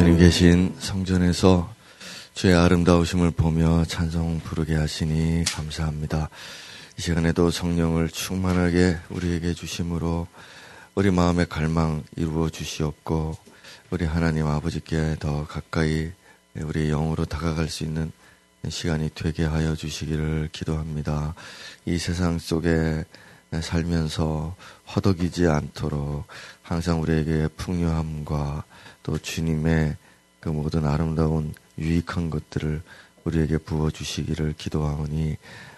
주님 계신 성전에서 주의 아름다우심을 보며 찬송 부르게 하시니 감사합니다. 이 시간에도 성령을 충만하게 우리에게 주심으로 우리 마음의 갈망 이루어 주시옵고 우리 하나님 아버지께 더 가까이 우리 영으로 다가갈 수 있는 시간이 되게 하여 주시기를 기도합니다. 이 세상 속에 살면서 허덕이지 않도록 항상 우리에게 풍요함과 또 주님의 그 모든 아름다운 유익한 것들을 우리에게 부어주시기를 기도하오니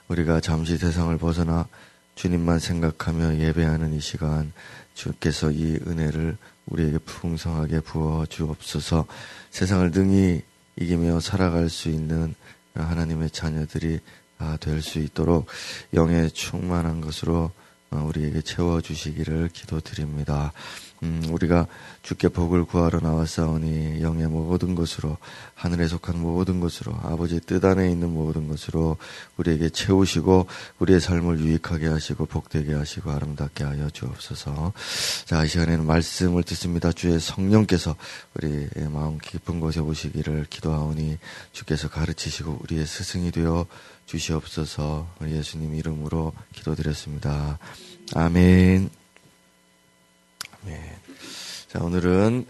우리가 잠시 세상을 벗어나 주님만 생각하며 예배하는 이 시간 주께서 이 은혜를 우리에게 풍성하게 부어 주옵소서 세상을 능히 이기며 살아갈 수 있는 하나님의 자녀들이 될수 있도록 영에 충만한 것으로 우리에게 채워주시기를 기도드립니다. 음, 우리가 주께 복을 구하러 나왔사오니 영의 모든 것으로 하늘에 속한 모든 것으로 아버지 뜻 안에 있는 모든 것으로 우리에게 채우시고 우리의 삶을 유익하게 하시고 복되게 하시고 아름답게 하여 주옵소서. 자, 이 시간에는 말씀을 듣습니다. 주의 성령께서 우리의 마음 깊은 곳에 오시기를 기도하오니 주께서 가르치시고 우리의 스승이 되어 주시옵소서. 예수님 이름으로 기도드렸습니다. 아멘. 네. 자, 오늘은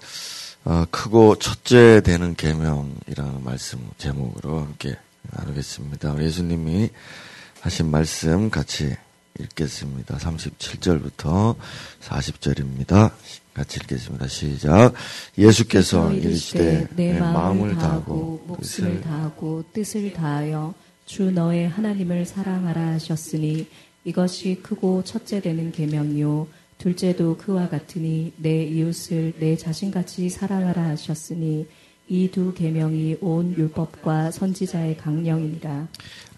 어, 크고 첫째 되는 계명이라는 말씀 제목으로 함께 나누겠습니다. 예수님이 하신 말씀 같이 읽겠습니다. 37절부터 40절입니다. 같이 읽겠습니다. 시작. 예수께서 이르시되 내 마음을 다하고 목숨을 다하고 뜻을 다하여 주 너의 하나님을 사랑하라 하셨으니 이것이 크고 첫째 되는 계명이요 둘째도 그와 같으니 내 이웃을 내 자신같이 사랑하라 하셨으니 이 두 계명이 온 율법과 선지자의 강령이니라.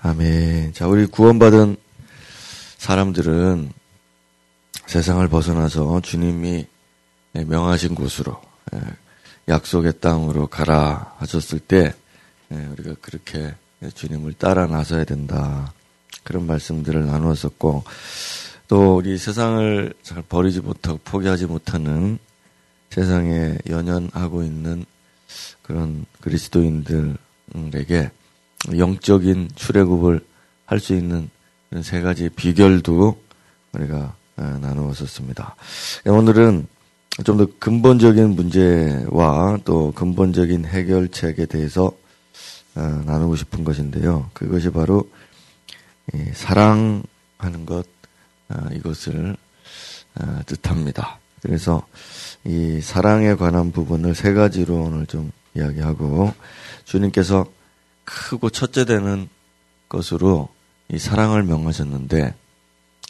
아멘. 자, 우리 구원받은 사람들은 세상을 벗어나서 주님이 명하신 곳으로 예, 약속의 땅으로 가라 하셨을 때 예, 우리가 그렇게 주님을 따라 나서야 된다. 그런 말씀들을 나누었었고 또 우리 세상을 잘 버리지 못하고 포기하지 못하는 세상에 연연하고 있는 그런 그리스도인들에게 영적인 출애굽을 할 수 있는 세 가지 비결도 우리가 어, 나누었었습니다. 오늘은 좀 더 근본적인 문제와 또 근본적인 해결책에 대해서 어, 나누고 싶은 것인데요. 그것이 바로 사랑하는 것, 아, 이것을 아, 뜻합니다. 그래서 이 사랑에 관한 부분을 세 가지로 오늘 좀 이야기하고 주님께서 크고 첫째 되는 것으로 이 사랑을 명하셨는데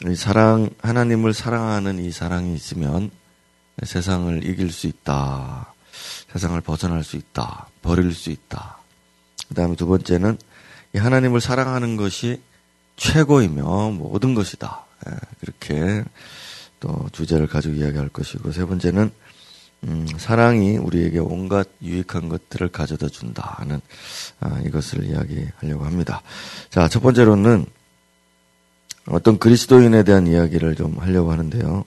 이 사랑 하나님을 사랑하는 이 사랑이 있으면 세상을 이길 수 있다. 세상을 벗어날 수 있다. 버릴 수 있다. 그다음에 두 번째는 이 하나님을 사랑하는 것이 최고이며 모든 것이다. 예, 그렇게 또 주제를 가지고 이야기할 것이고 세 번째는 음, 사랑이 우리에게 온갖 유익한 것들을 가져다 준다는 아, 이것을 이야기하려고 합니다. 자, 첫 번째로는 어떤 그리스도인에 대한 이야기를 좀 하려고 하는데요.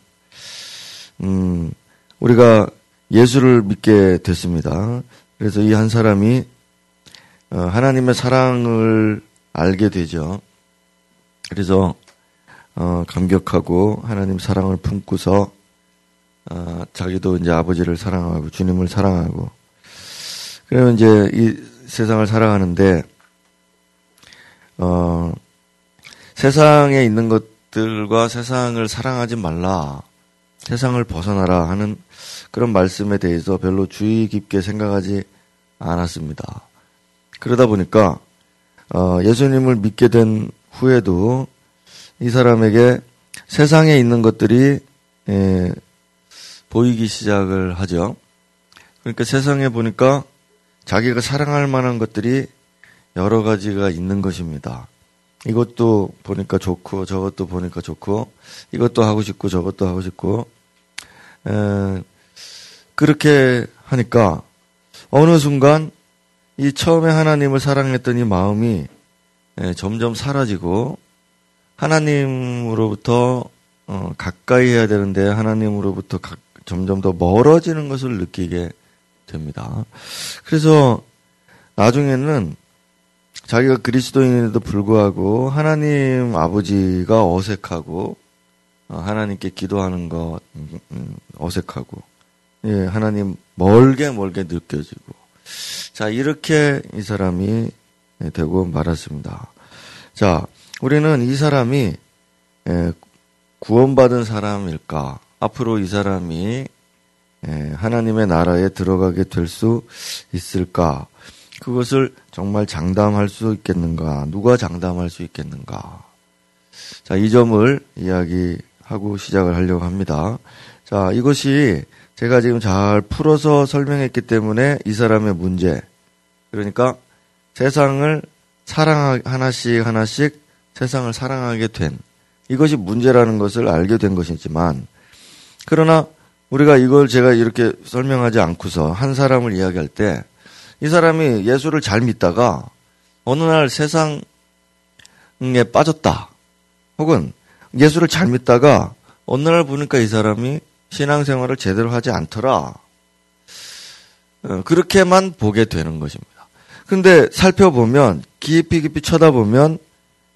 음, 우리가 예수를 믿게 됐습니다. 그래서 이 한 사람이 어, 하나님의 사랑을 알게 되죠. 그래서 어, 감격하고 하나님 사랑을 품고서 어, 자기도 이제 아버지를 사랑하고 주님을 사랑하고 그러면 이제 이 세상을 살아가는데 어, 세상에 있는 것들과 세상을 사랑하지 말라 세상을 벗어나라 하는 그런 말씀에 대해서 별로 주의 깊게 생각하지 않았습니다. 그러다 보니까 어, 예수님을 믿게 된 후에도 이 사람에게 세상에 있는 것들이 예, 보이기 시작을 하죠. 그러니까 세상에 보니까 자기가 사랑할 만한 것들이 여러 가지가 있는 것입니다. 이것도 보니까 좋고 저것도 보니까 좋고 이것도 하고 싶고 저것도 하고 싶고 에, 그렇게 하니까 어느 순간 이 처음에 하나님을 사랑했던 이 마음이 에, 점점 사라지고 하나님으로부터 어, 가까이 해야 되는데 하나님으로부터 가, 점점 더 멀어지는 것을 느끼게 됩니다. 그래서 나중에는 자기가 그리스도인에도 불구하고 하나님 아버지가 어색하고 어, 하나님께 기도하는 것 음, 음, 어색하고 예, 하나님 멀게 멀게 느껴지고 자 이렇게 이 사람이 되고 말았습니다. 자 우리는 이 사람이 예, 구원받은 사람일까? 앞으로 이 사람이 예, 하나님의 나라에 들어가게 될 수 있을까? 그것을 정말 장담할 수 있겠는가? 누가 장담할 수 있겠는가? 자, 이 점을 이야기하고 시작을 하려고 합니다. 자, 이것이 제가 지금 잘 풀어서 설명했기 때문에 이 사람의 문제. 그러니까 세상을 사랑 하나씩 하나씩 세상을 사랑하게 된 이것이 문제라는 것을 알게 된 것이지만 그러나 우리가 이걸 제가 이렇게 설명하지 않고서 한 사람을 이야기할 때 이 사람이 예수를 잘 믿다가 어느 날 세상에 빠졌다. 혹은 예수를 잘 믿다가 어느 날 보니까 이 사람이 신앙생활을 제대로 하지 않더라. 어, 그렇게만 보게 되는 것입니다. 근데 살펴보면 깊이 깊이 쳐다보면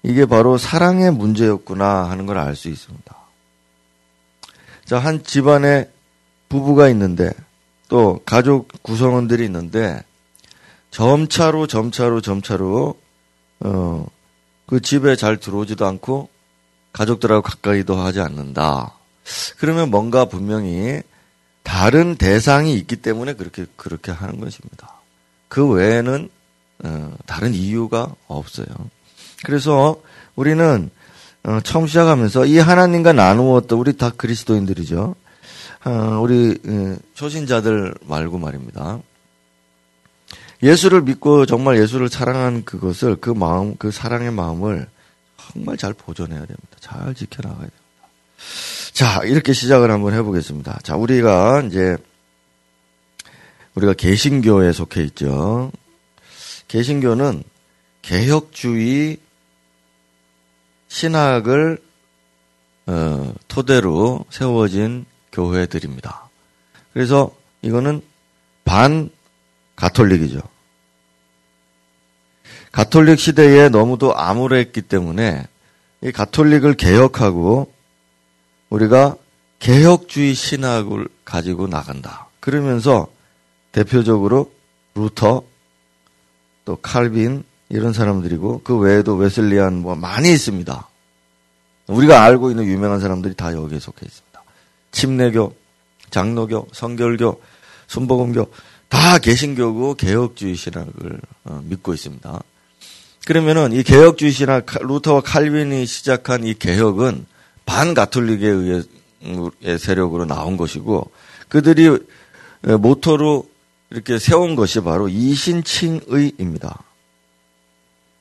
이게 바로 사랑의 문제였구나 하는 걸 알 수 있습니다. 자, 한 집안에 부부가 있는데 또 가족 구성원들이 있는데 점차로 점차로 점차로 어, 그 집에 잘 들어오지도 않고 가족들하고 가까이도 하지 않는다. 그러면 뭔가 분명히 다른 대상이 있기 때문에 그렇게 그렇게 하는 것입니다. 그 외에는 어, 다른 이유가 없어요. 그래서 우리는 어, 처음 시작하면서 이 하나님과 나누었던 우리 다 그리스도인들이죠. 어, 우리 초신자들 말고 말입니다. 예수를 믿고 정말 예수를 사랑한 그것을 그 마음, 그 사랑의 마음을 정말 잘 보존해야 됩니다. 잘 지켜나가야 됩니다. 자, 이렇게 시작을 한번 해보겠습니다. 자, 우리가 이제 우리가 개신교에 속해 있죠. 개신교는 개혁주의 신학을 어, 토대로 세워진 교회들입니다. 그래서 이거는 반 가톨릭이죠. 가톨릭 시대에 너무도 암울했기 때문에 이 가톨릭을 개혁하고 우리가 개혁주의 신학을 가지고 나간다. 그러면서 대표적으로 루터, 또 칼빈 이런 사람들이고 그 외에도 웨슬리안 뭐 많이 있습니다. 우리가 알고 있는 유명한 사람들이 다 여기에 속해 있습니다. 침례교, 장로교, 성결교, 순복음교 다 개신교고 개혁주의 신학을 어, 믿고 있습니다. 그러면은 이 개혁주의 신학 루터와 칼빈이 시작한 이 개혁은 반가톨릭에 의해 세력으로 나온 것이고 그들이 모토로 이렇게 세운 것이 바로 이신칭의입니다.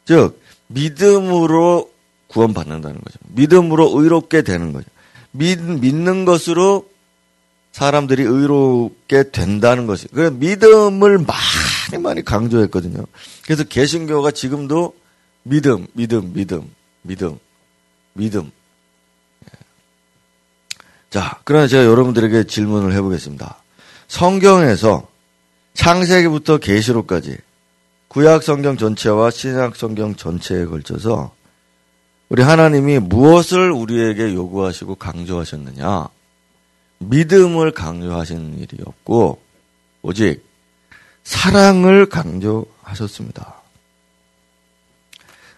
즉 믿음으로 구원받는다는 거죠. 믿음으로 의롭게 되는 거죠. 믿, 믿는 것으로 사람들이 의롭게 된다는 것이. 그 믿음을 많이 많이 강조했거든요. 그래서 개신교가 지금도 믿음, 믿음, 믿음, 믿음, 믿음. 자, 그러나 제가 여러분들에게 질문을 해보겠습니다. 성경에서 창세기부터 계시록까지 구약 성경 전체와 신약 성경 전체에 걸쳐서 우리 하나님이 무엇을 우리에게 요구하시고 강조하셨느냐? 믿음을 강조하시는 일이 없고 오직 사랑을 강조하셨습니다.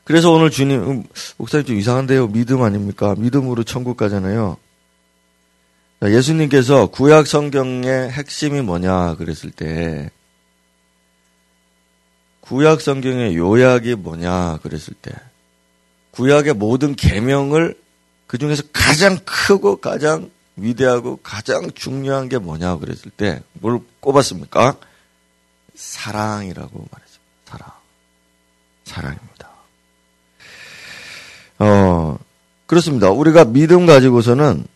그래서 오늘 주님, 음, 목사님 좀 이상한데요. 믿음 아닙니까? 믿음으로 천국 가잖아요. 예수님께서 구약 성경의 핵심이 뭐냐 그랬을 때 구약 성경의 요약이 뭐냐 그랬을 때 구약의 모든 계명을 그 중에서 가장 크고 가장 위대하고 가장 중요한 게 뭐냐 그랬을 때 뭘 꼽았습니까? 사랑이라고 말했습니다. 사랑. 사랑입니다. 어, 그렇습니다. 우리가 믿음 가지고서는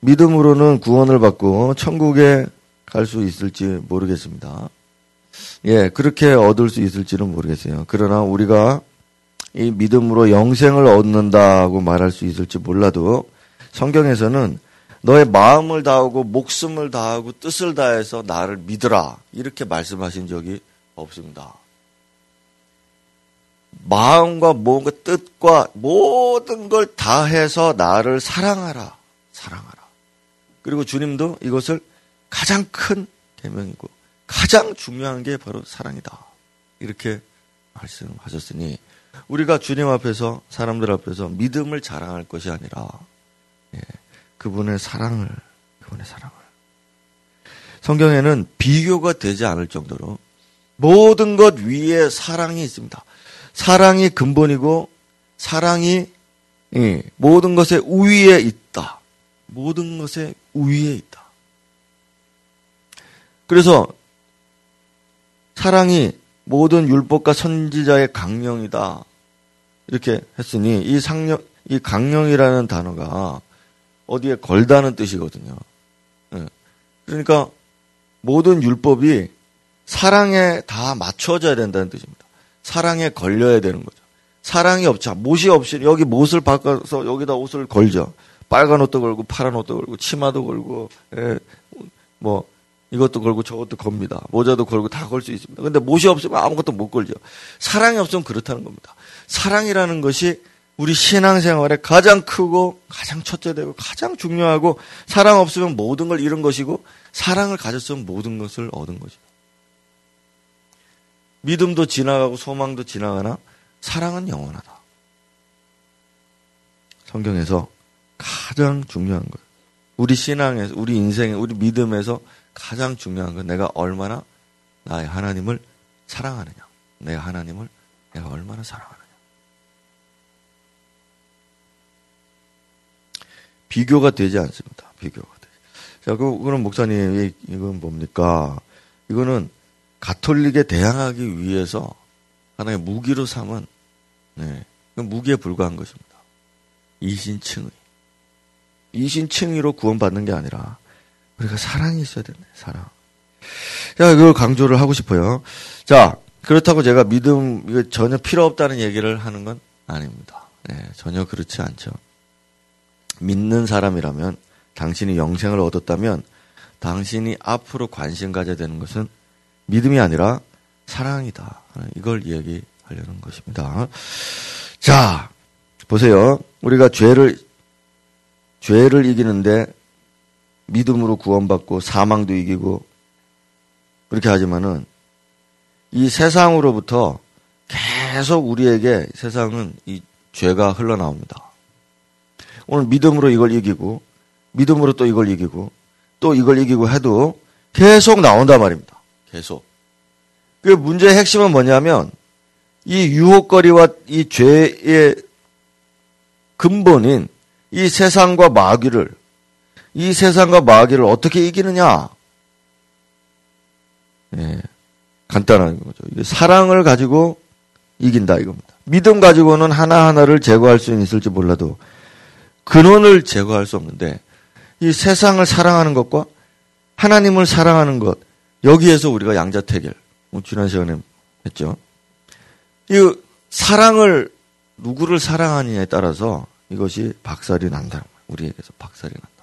믿음으로는 구원을 받고 천국에 갈 수 있을지 모르겠습니다. 예, 그렇게 얻을 수 있을지는 모르겠어요. 그러나 우리가 이 믿음으로 영생을 얻는다고 말할 수 있을지 몰라도 성경에서는 너의 마음을 다하고 목숨을 다하고 뜻을 다해서 나를 믿으라. 이렇게 말씀하신 적이 없습니다. 마음과 몸과 뜻과 모든 걸 다해서 나를 사랑하라. 사랑하라. 그리고 주님도 이것을 가장 큰 계명이고 가장 중요한 게 바로 사랑이다. 이렇게 말씀하셨으니 우리가 주님 앞에서 사람들 앞에서 믿음을 자랑할 것이 아니라 예, 그분의 사랑을 그분의 사랑을 성경에는 비교가 되지 않을 정도로 모든 것 위에 사랑이 있습니다. 사랑이 근본이고 사랑이 예, 모든 것의 우위에 있다. 모든 것의 우위에 있다. 그래서 사랑이 모든 율법과 선지자의 강령이다. 이렇게 했으니 이 상령 이 강령이라는 단어가 어디에 걸다는 뜻이거든요. 예. 그러니까 모든 율법이 사랑에 다 맞춰져야 된다는 뜻입니다. 사랑에 걸려야 되는 거죠. 사랑이 없자 못이 없이 여기 못을 바꿔서 여기다 옷을 걸죠. 빨간 옷도 걸고 파란 옷도 걸고 치마도 걸고 예, 뭐 이것도 걸고 저것도 겁니다. 모자도 걸고 다 걸 수 있습니다. 근데 못이 없으면 아무것도 못 걸죠. 사랑이 없으면 그렇다는 겁니다. 사랑이라는 것이 우리 신앙생활에 가장 크고 가장 첫째되고 가장 중요하고 사랑 없으면 모든 걸 잃은 것이고 사랑을 가졌으면 모든 것을 얻은 것이다. 믿음도 지나가고 소망도 지나가나 사랑은 영원하다. 성경에서 가장 중요한 거예요. 우리 신앙에서, 우리 인생에, 우리 믿음에서 가장 중요한 건 내가 얼마나 나의 하나님을 사랑하느냐. 내가 하나님을 내가 얼마나 사랑하느냐. 비교가 되지 않습니다. 비교가 되지. 자, 그, 그럼 목사님, 이건 뭡니까? 이거는 가톨릭에 대항하기 위해서 하나의 무기로 삼은, 네, 무기에 불과한 것입니다. 이신층의. 이신층의로 구원받는 게 아니라, 우리가 사랑이 있어야 된다. 사랑. 자, 이걸 강조를 하고 싶어요. 자, 그렇다고 제가 믿음 이거 전혀 필요 없다는 얘기를 하는 건 아닙니다. 네, 전혀 그렇지 않죠. 믿는 사람이라면 당신이 영생을 얻었다면 당신이 앞으로 관심 가져야 되는 것은 믿음이 아니라 사랑이다. 이걸 얘기하려는 것입니다. 자, 보세요. 우리가 죄를 죄를 이기는데 믿음으로 구원받고 사망도 이기고 그렇게 하지만은 이 세상으로부터 계속 우리에게 세상은 이 죄가 흘러나옵니다. 오늘 믿음으로 이걸 이기고 믿음으로 또 이걸 이기고 또 이걸 이기고 해도 계속 나온단 말입니다. 계속. 그 문제의 핵심은 뭐냐면 이 유혹거리와 이 죄의 근본인 이 세상과 마귀를 이 세상과 마귀를 어떻게 이기느냐? 예, 간단한 거죠. 사랑을 가지고 이긴다 이겁니다. 믿음 가지고는 하나하나를 제거할 수 있을지 몰라도 근원을 제거할 수 없는데 이 세상을 사랑하는 것과 하나님을 사랑하는 것 여기에서 우리가 양자택일 뭐 지난 시간에 했죠. 이 사랑을 누구를 사랑하느냐에 따라서 이것이 박살이 난다. 우리에게서 박살이 난다.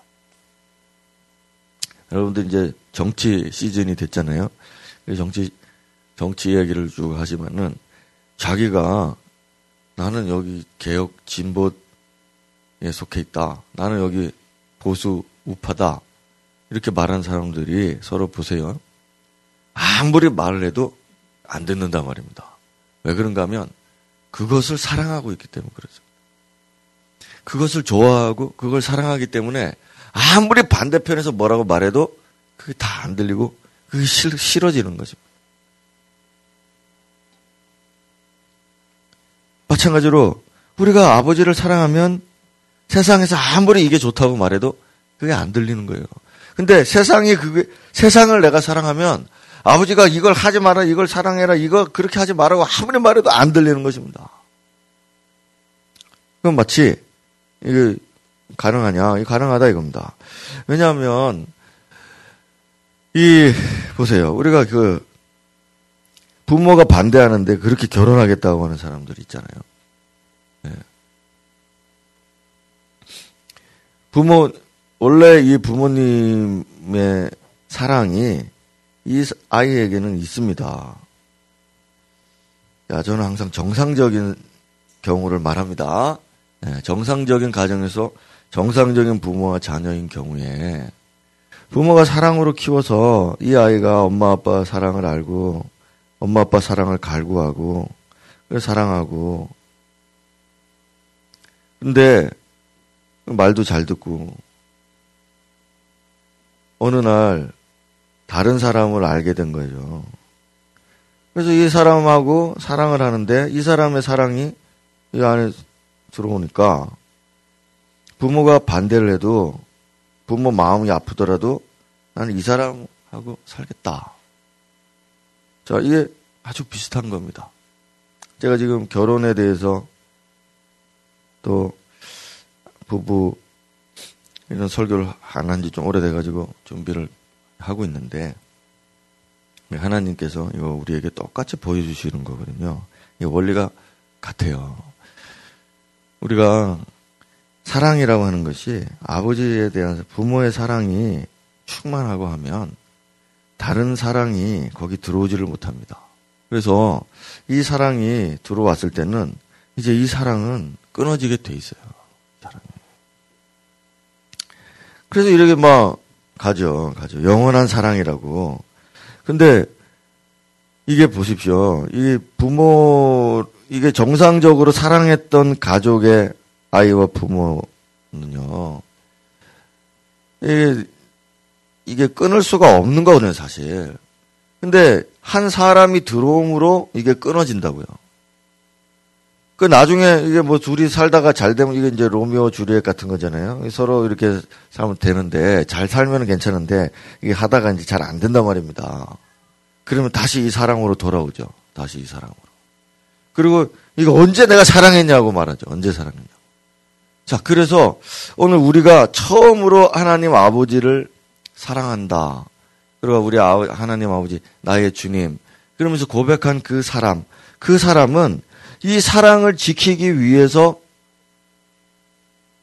여러분들 이제 정치 시즌이 됐잖아요. 정치 정치 이야기를 쭉 하지만은 자기가 나는 여기 개혁 진보에 속해 있다. 나는 여기 보수 우파다. 이렇게 말하는 사람들이 서로 보세요. 아무리 말을 해도 안 듣는단 말입니다. 왜 그런가 하면 그것을 사랑하고 있기 때문에 그렇죠. 그것을 좋아하고 그걸 사랑하기 때문에 아무리 반대편에서 뭐라고 말해도 그게 다 안 들리고 그게 싫, 싫어지는 거죠. 마찬가지로 우리가 아버지를 사랑하면 세상에서 아무리 이게 좋다고 말해도 그게 안 들리는 거예요. 근데 세상이 그게 세상을 내가 사랑하면 아버지가 이걸 하지 마라, 이걸 사랑해라, 이거 그렇게 하지 말라고 아무리 말해도 안 들리는 것입니다. 그건 마치 이게 가능하냐? 이 가능하다 이겁니다. 왜냐하면 이 보세요. 우리가 그 부모가 반대하는데 그렇게 결혼하겠다고 하는 사람들 있잖아요. 네. 부모 원래 이 부모님의 사랑이 이 아이에게는 있습니다. 야, 저는 항상 정상적인 경우를 말합니다. 네, 정상적인 가정에서 정상적인 부모와 자녀인 경우에 부모가 사랑으로 키워서 이 아이가 엄마 아빠 사랑을 알고 엄마 아빠 사랑을 갈구하고 사랑하고 근데 말도 잘 듣고 어느 날 다른 사람을 알게 된 거죠. 그래서 이 사람하고 사랑을 하는데 이 사람의 사랑이 이 안에 들어오니까 부모가 반대를 해도 부모 마음이 아프더라도 나는 이 사람하고 살겠다. 자, 이게 아주 비슷한 겁니다. 제가 지금 결혼에 대해서 또 부부 이런 설교를 안 한 지 좀 오래돼가지고 준비를 하고 있는데 하나님께서 이거 우리에게 똑같이 보여주시는 거거든요. 이 원리가 같아요. 우리가 사랑이라고 하는 것이 아버지에 대한 부모의 사랑이 충만하고 하면 다른 사랑이 거기 들어오지를 못합니다. 그래서 이 사랑이 들어왔을 때는 이제 이 사랑은 끊어지게 돼 있어요. 사랑이. 그래서 이렇게 막 가죠, 가죠. 영원한 사랑이라고. 근데 이게 보십시오. 이 부모, 이게 정상적으로 사랑했던 가족의 아이와 부모는요. 이게, 이게 끊을 수가 없는 거거든요, 사실. 근데 한 사람이 들어옴으로 이게 끊어진다고요. 그 나중에 이게 뭐 둘이 살다가 잘 되면 이게 이제 로미오 주리엣 같은 거잖아요. 서로 이렇게 살면 되는데 잘 살면 괜찮은데 이게 하다가 이제 잘 안 된단 말입니다. 그러면 다시 이 사랑으로 돌아오죠. 다시 이 사랑으로. 그리고 이거 언제 내가 사랑했냐고 말하죠. 언제 사랑했냐고. 자, 그래서 오늘 우리가 처음으로 하나님 아버지를 사랑한다. 그리고 우리 하나님 아버지, 나의 주님. 그러면서 고백한 그 사람. 그 사람은 이 사랑을 지키기 위해서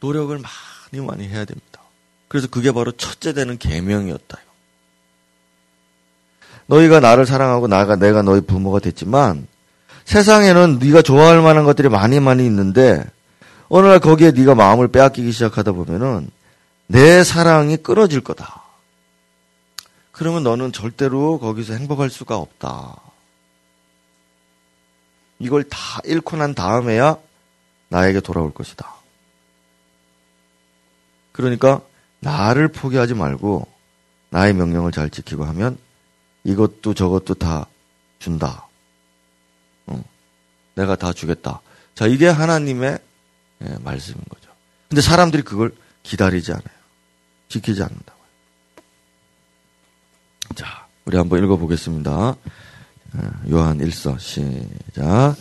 노력을 많이 많이 해야 됩니다. 그래서 그게 바로 첫째 되는 계명이었다. 너희가 나를 사랑하고 나가 내가 너희 부모가 됐지만 세상에는 네가 좋아할 만한 것들이 많이 많이 있는데 어느 날 거기에 네가 마음을 빼앗기기 시작하다 보면은 내 사랑이 끊어질 거다. 그러면 너는 절대로 거기서 행복할 수가 없다. 이걸 다 잃고 난 다음에야 나에게 돌아올 것이다. 그러니까 나를 포기하지 말고 나의 명령을 잘 지키고 하면 이것도 저것도 다 준다. 어, 내가 다 주겠다. 자, 이게 하나님의 예, 말씀인 거죠. 근데 사람들이 그걸 기다리지 않아요. 지키지 않는다고요. 자, 우리 한번 읽어보겠습니다. 요한 1서 시작.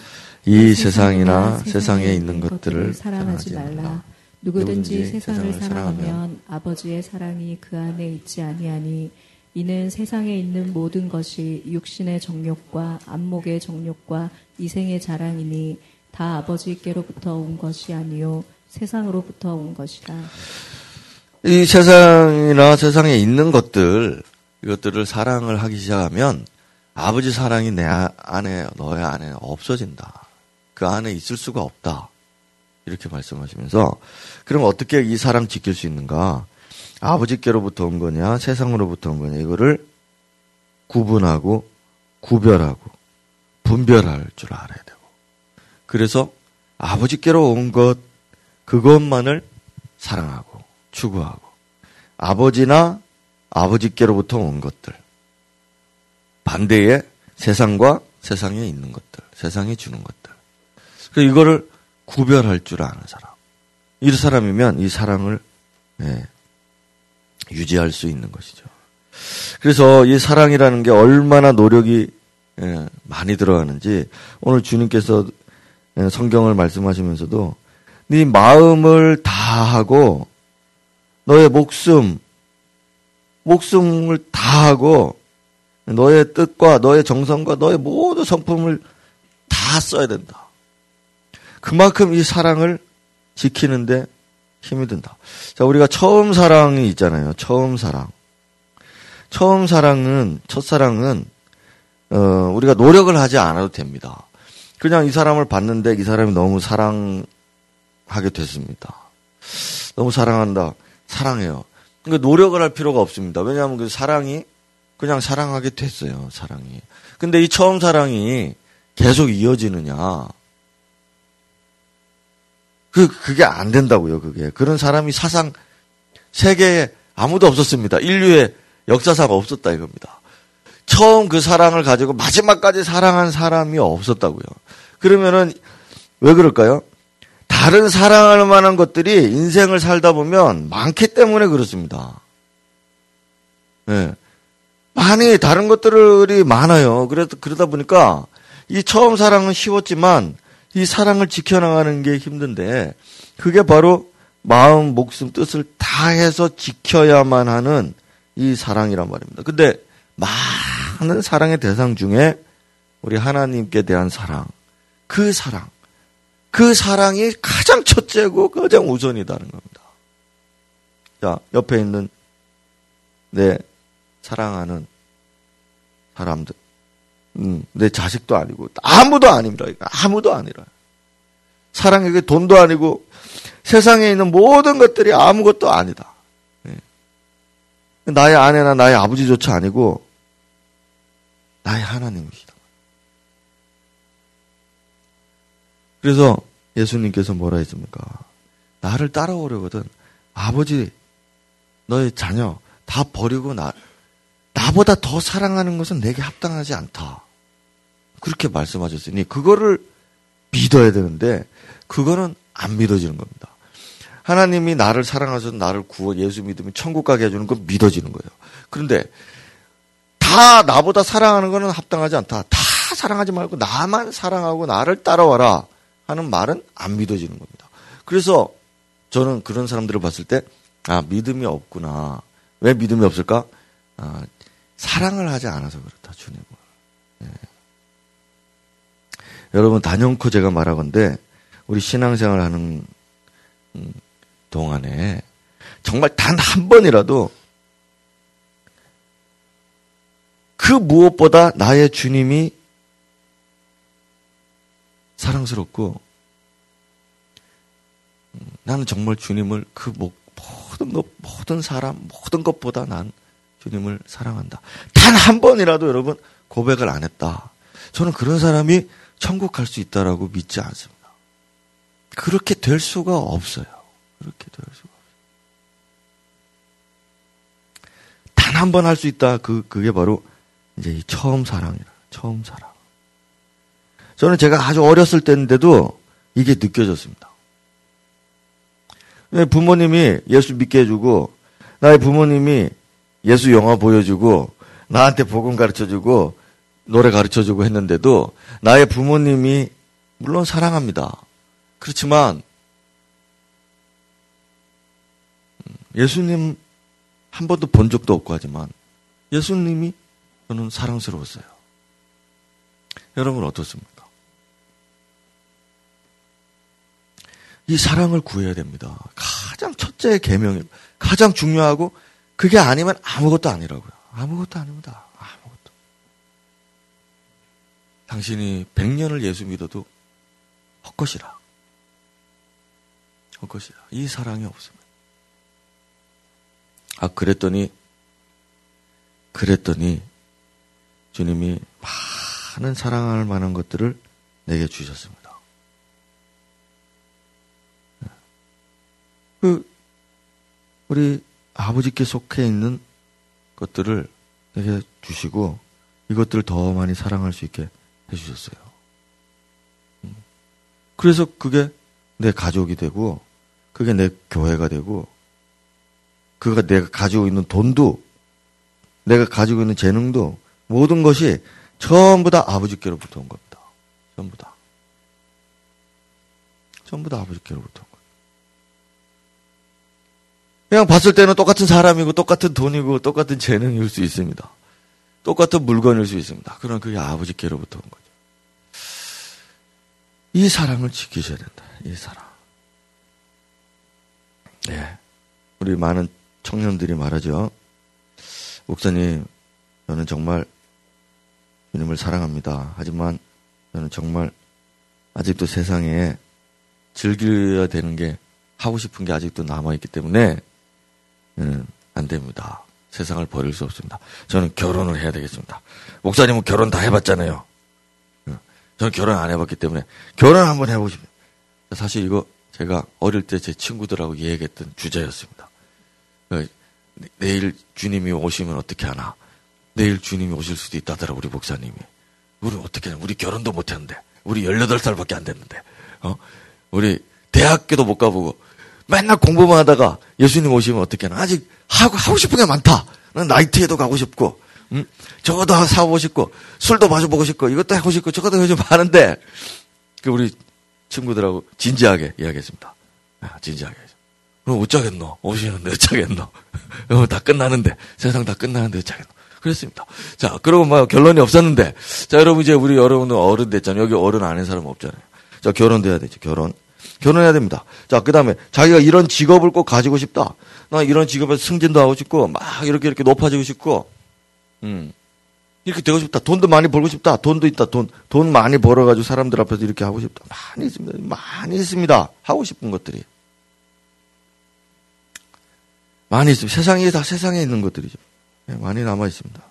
이 세상이나 세상에 있는 것들을 사랑하지 말라. 누구든지 세상을 사랑하면 아버지의 사랑이 그 안에 있지 아니하니 이는 세상에 있는 모든 것이 육신의 정욕과 안목의 정욕과 이생의 자랑이니 다 아버지께로부터 온 것이 아니요 세상으로부터 온 것이라. 이 세상이나 세상에 있는 것들 이것들을 사랑을 하기 시작하면 아버지 사랑이 내 안에, 너의 안에 없어진다. 그 안에 있을 수가 없다. 이렇게 말씀하시면서, 그럼 어떻게 이 사랑 지킬 수 있는가? 아버지께로부터 온 거냐, 세상으로부터 온 거냐, 이거를 구분하고, 구별하고, 분별할 줄 알아야 되고. 그래서 아버지께로 온 것, 그것만을 사랑하고, 추구하고, 아버지나 아버지께로부터 온 것들, 반대의 세상과 세상에 있는 것들, 세상이 주는 것들. 그 이거를 구별할 줄 아는 사람. 이 사람이면 이 사랑을 예, 유지할 수 있는 것이죠. 그래서 이 사랑이라는 게 얼마나 노력이 예, 많이 들어가는지 오늘 주님께서 예, 성경을 말씀하시면서도 네 마음을 다하고 너의 목숨 목숨을 다하고 너의 뜻과 너의 정성과 너의 모든 성품을 다 써야 된다. 그만큼 이 사랑을 지키는데 힘이 든다. 자, 우리가 처음 사랑이 있잖아요. 처음 사랑. 처음 사랑은, 첫사랑은, 어, 우리가 노력을 하지 않아도 됩니다. 그냥 이 사람을 봤는데 이 사람이 너무 사랑하게 됐습니다. 너무 사랑한다. 사랑해요. 그러니까 노력을 할 필요가 없습니다. 왜냐하면 그 사랑이 그냥 사랑하게 됐어요. 사랑이. 근데 이 처음 사랑이 계속 이어지느냐? 그, 그게 안 된다고요, 그게. 그런 사람이 사상, 세계에 아무도 없었습니다. 인류의 역사상 없었다 이겁니다. 처음 그 사랑을 가지고 마지막까지 사랑한 사람이 없었다고요. 그러면은, 왜 그럴까요? 다른 사랑할 만한 것들이 인생을 살다 보면 많기 때문에 그렇습니다. 네. 많이 다른 것들이 많아요. 그래서 그러다 보니까 이 처음 사랑은 쉬웠지만 이 사랑을 지켜나가는 게 힘든데 그게 바로 마음, 목숨, 뜻을 다해서 지켜야만 하는 이 사랑이란 말입니다. 근데 많은 사랑의 대상 중에 우리 하나님께 대한 사랑, 그 사랑, 그 사랑이 가장 첫째고 가장 우선이다는 겁니다. 자, 옆에 있는 내 사랑하는 사람들, 음, 내 자식도 아니고 아무도 아닙니다. 아무도 아니라 사랑에게 돈도 아니고 세상에 있는 모든 것들이 아무것도 아니다. 네. 나의 아내나 나의 아버지조차 아니고 나의 하나님이시다. 그래서 예수님께서 뭐라 했습니까? 나를 따라오려거든 아버지 너의 자녀 다 버리고 나 나보다 더 사랑하는 것은 내게 합당하지 않다. 그렇게 말씀하셨으니 그거를 믿어야 되는데 그거는 안 믿어지는 겁니다. 하나님이 나를 사랑하셔서 나를 구워 예수 믿으면 천국 가게 해주는 건 믿어지는 거예요. 그런데 다 나보다 사랑하는 것은 합당하지 않다. 다 사랑하지 말고 나만 사랑하고 나를 따라와라 하는 말은 안 믿어지는 겁니다. 그래서 저는 그런 사람들을 봤을 때, 아, 믿음이 없구나. 왜 믿음이 없을까? 아, 사랑을 하지 않아서 그렇다, 주님을. 예. 여러분, 단연코 제가 말하건데, 우리 신앙생활 하는 음, 동안에 정말 단 한 번이라도 그 무엇보다 나의 주님이 사랑스럽고 음, 나는 정말 주님을 그 모든 것, 모든 사람, 모든 것보다 난 주님을 사랑한다. 단 한 번이라도 여러분 고백을 안 했다. 저는 그런 사람이 천국 갈 수 있다라고 믿지 않습니다. 그렇게 될 수가 없어요. 그렇게 될 수가 없어요. 단 한 번 할 수 있다. 그, 그게 바로 이제 처음 사랑이라. 처음 사랑. 저는 제가 아주 어렸을 때인데도 이게 느껴졌습니다. 부모님이 예수 믿게 해주고, 나의 부모님이 예수 영화 보여주고, 나한테 복음 가르쳐주고, 노래 가르쳐주고 했는데도, 나의 부모님이, 물론 사랑합니다. 그렇지만, 예수님 한 번도 본 적도 없고 하지만, 예수님이 저는 사랑스러웠어요. 여러분 어떻습니까? 이 사랑을 구해야 됩니다. 가장 첫째 계명이 가장 중요하고 그게 아니면 아무것도 아니라고요. 아무것도 아닙니다. 아무것도. 당신이 100년을 예수 믿어도 헛것이라. 헛것이라. 이 사랑이 없으면. 아, 그랬더니, 그랬더니, 주님이 많은 사랑할 만한 것들을 내게 주셨습니다. 그 우리 아버지께 속해 있는 것들을 내게 주시고 이것들을 더 많이 사랑할 수 있게 해주셨어요. 음. 그래서 그게 내 가족이 되고 그게 내 교회가 되고 그가 내가 가지고 있는 돈도 내가 가지고 있는 재능도 모든 것이 전부 다 아버지께로부터 온 겁니다. 전부 다. 전부 다 아버지께로부터 온 그냥 봤을 때는 똑같은 사람이고 똑같은 돈이고 똑같은 재능일 수 있습니다. 똑같은 물건일 수 있습니다. 그러나 그게 아버지께로부터 온 거죠. 이 사랑을 지키셔야 된다. 이 사랑. 네. 우리 많은 청년들이 말하죠. 목사님, 저는 정말 주님을 사랑합니다. 하지만 저는 정말 아직도 세상에 즐겨야 되는 게 하고 싶은 게 아직도 남아있기 때문에 안 됩니다. 세상을 버릴 수 없습니다. 저는 결혼을 해야 되겠습니다. 목사님은 결혼 다 해봤잖아요. 저는 결혼 안 해봤기 때문에 결혼 한번 해보고 싶어요. 사실 이거 제가 어릴 때 제 친구들하고 얘기했던 주제였습니다. 그 내일 주님이 오시면 어떻게 하나? 내일 주님이 오실 수도 있다더라, 우리 목사님이. 우리 어떻게? 우리 결혼도 못 했는데. 우리 18살밖에 안 됐는데. 어? 우리 대학교도 못 가보고 맨날 공부만 하다가 예수님 오시면 어떻게 하나? 아직 하고, 하고 싶은 게 많다. 나이트에도 가고 싶고, 음? 저것도 사보고 싶고, 술도 마셔보고 싶고, 이것도 하고 싶고, 저것도 하고 싶고 하는데, 그 우리 친구들하고 진지하게 이야기했습니다. 아, 진지하게. 그럼 어쩌겠노? 오시는데 어쩌겠노? 다 끝나는데, 세상 다 끝나는데 어쩌겠노? 그랬습니다. 자, 그러고 뭐 결론이 없었는데, 자, 여러분 이제 우리 여러분은 어른 됐잖아요. 여기 어른 아닌 사람 없잖아요. 자, 결혼돼야 되죠. 결혼. 결혼해야 됩니다. 자, 그 다음에 자기가 이런 직업을 꼭 가지고 싶다. 나 이런 직업에서 승진도 하고 싶고, 막 이렇게 이렇게 높아지고 싶고, 음. 이렇게 되고 싶다. 돈도 많이 벌고 싶다. 돈도 있다. 돈, 돈 많이 벌어가지고 사람들 앞에서 이렇게 하고 싶다. 많이 있습니다. 많이 있습니다. 하고 싶은 것들이. 많이 있습니다. 세상에 다 세상에 있는 것들이죠. 네, 많이 남아 있습니다.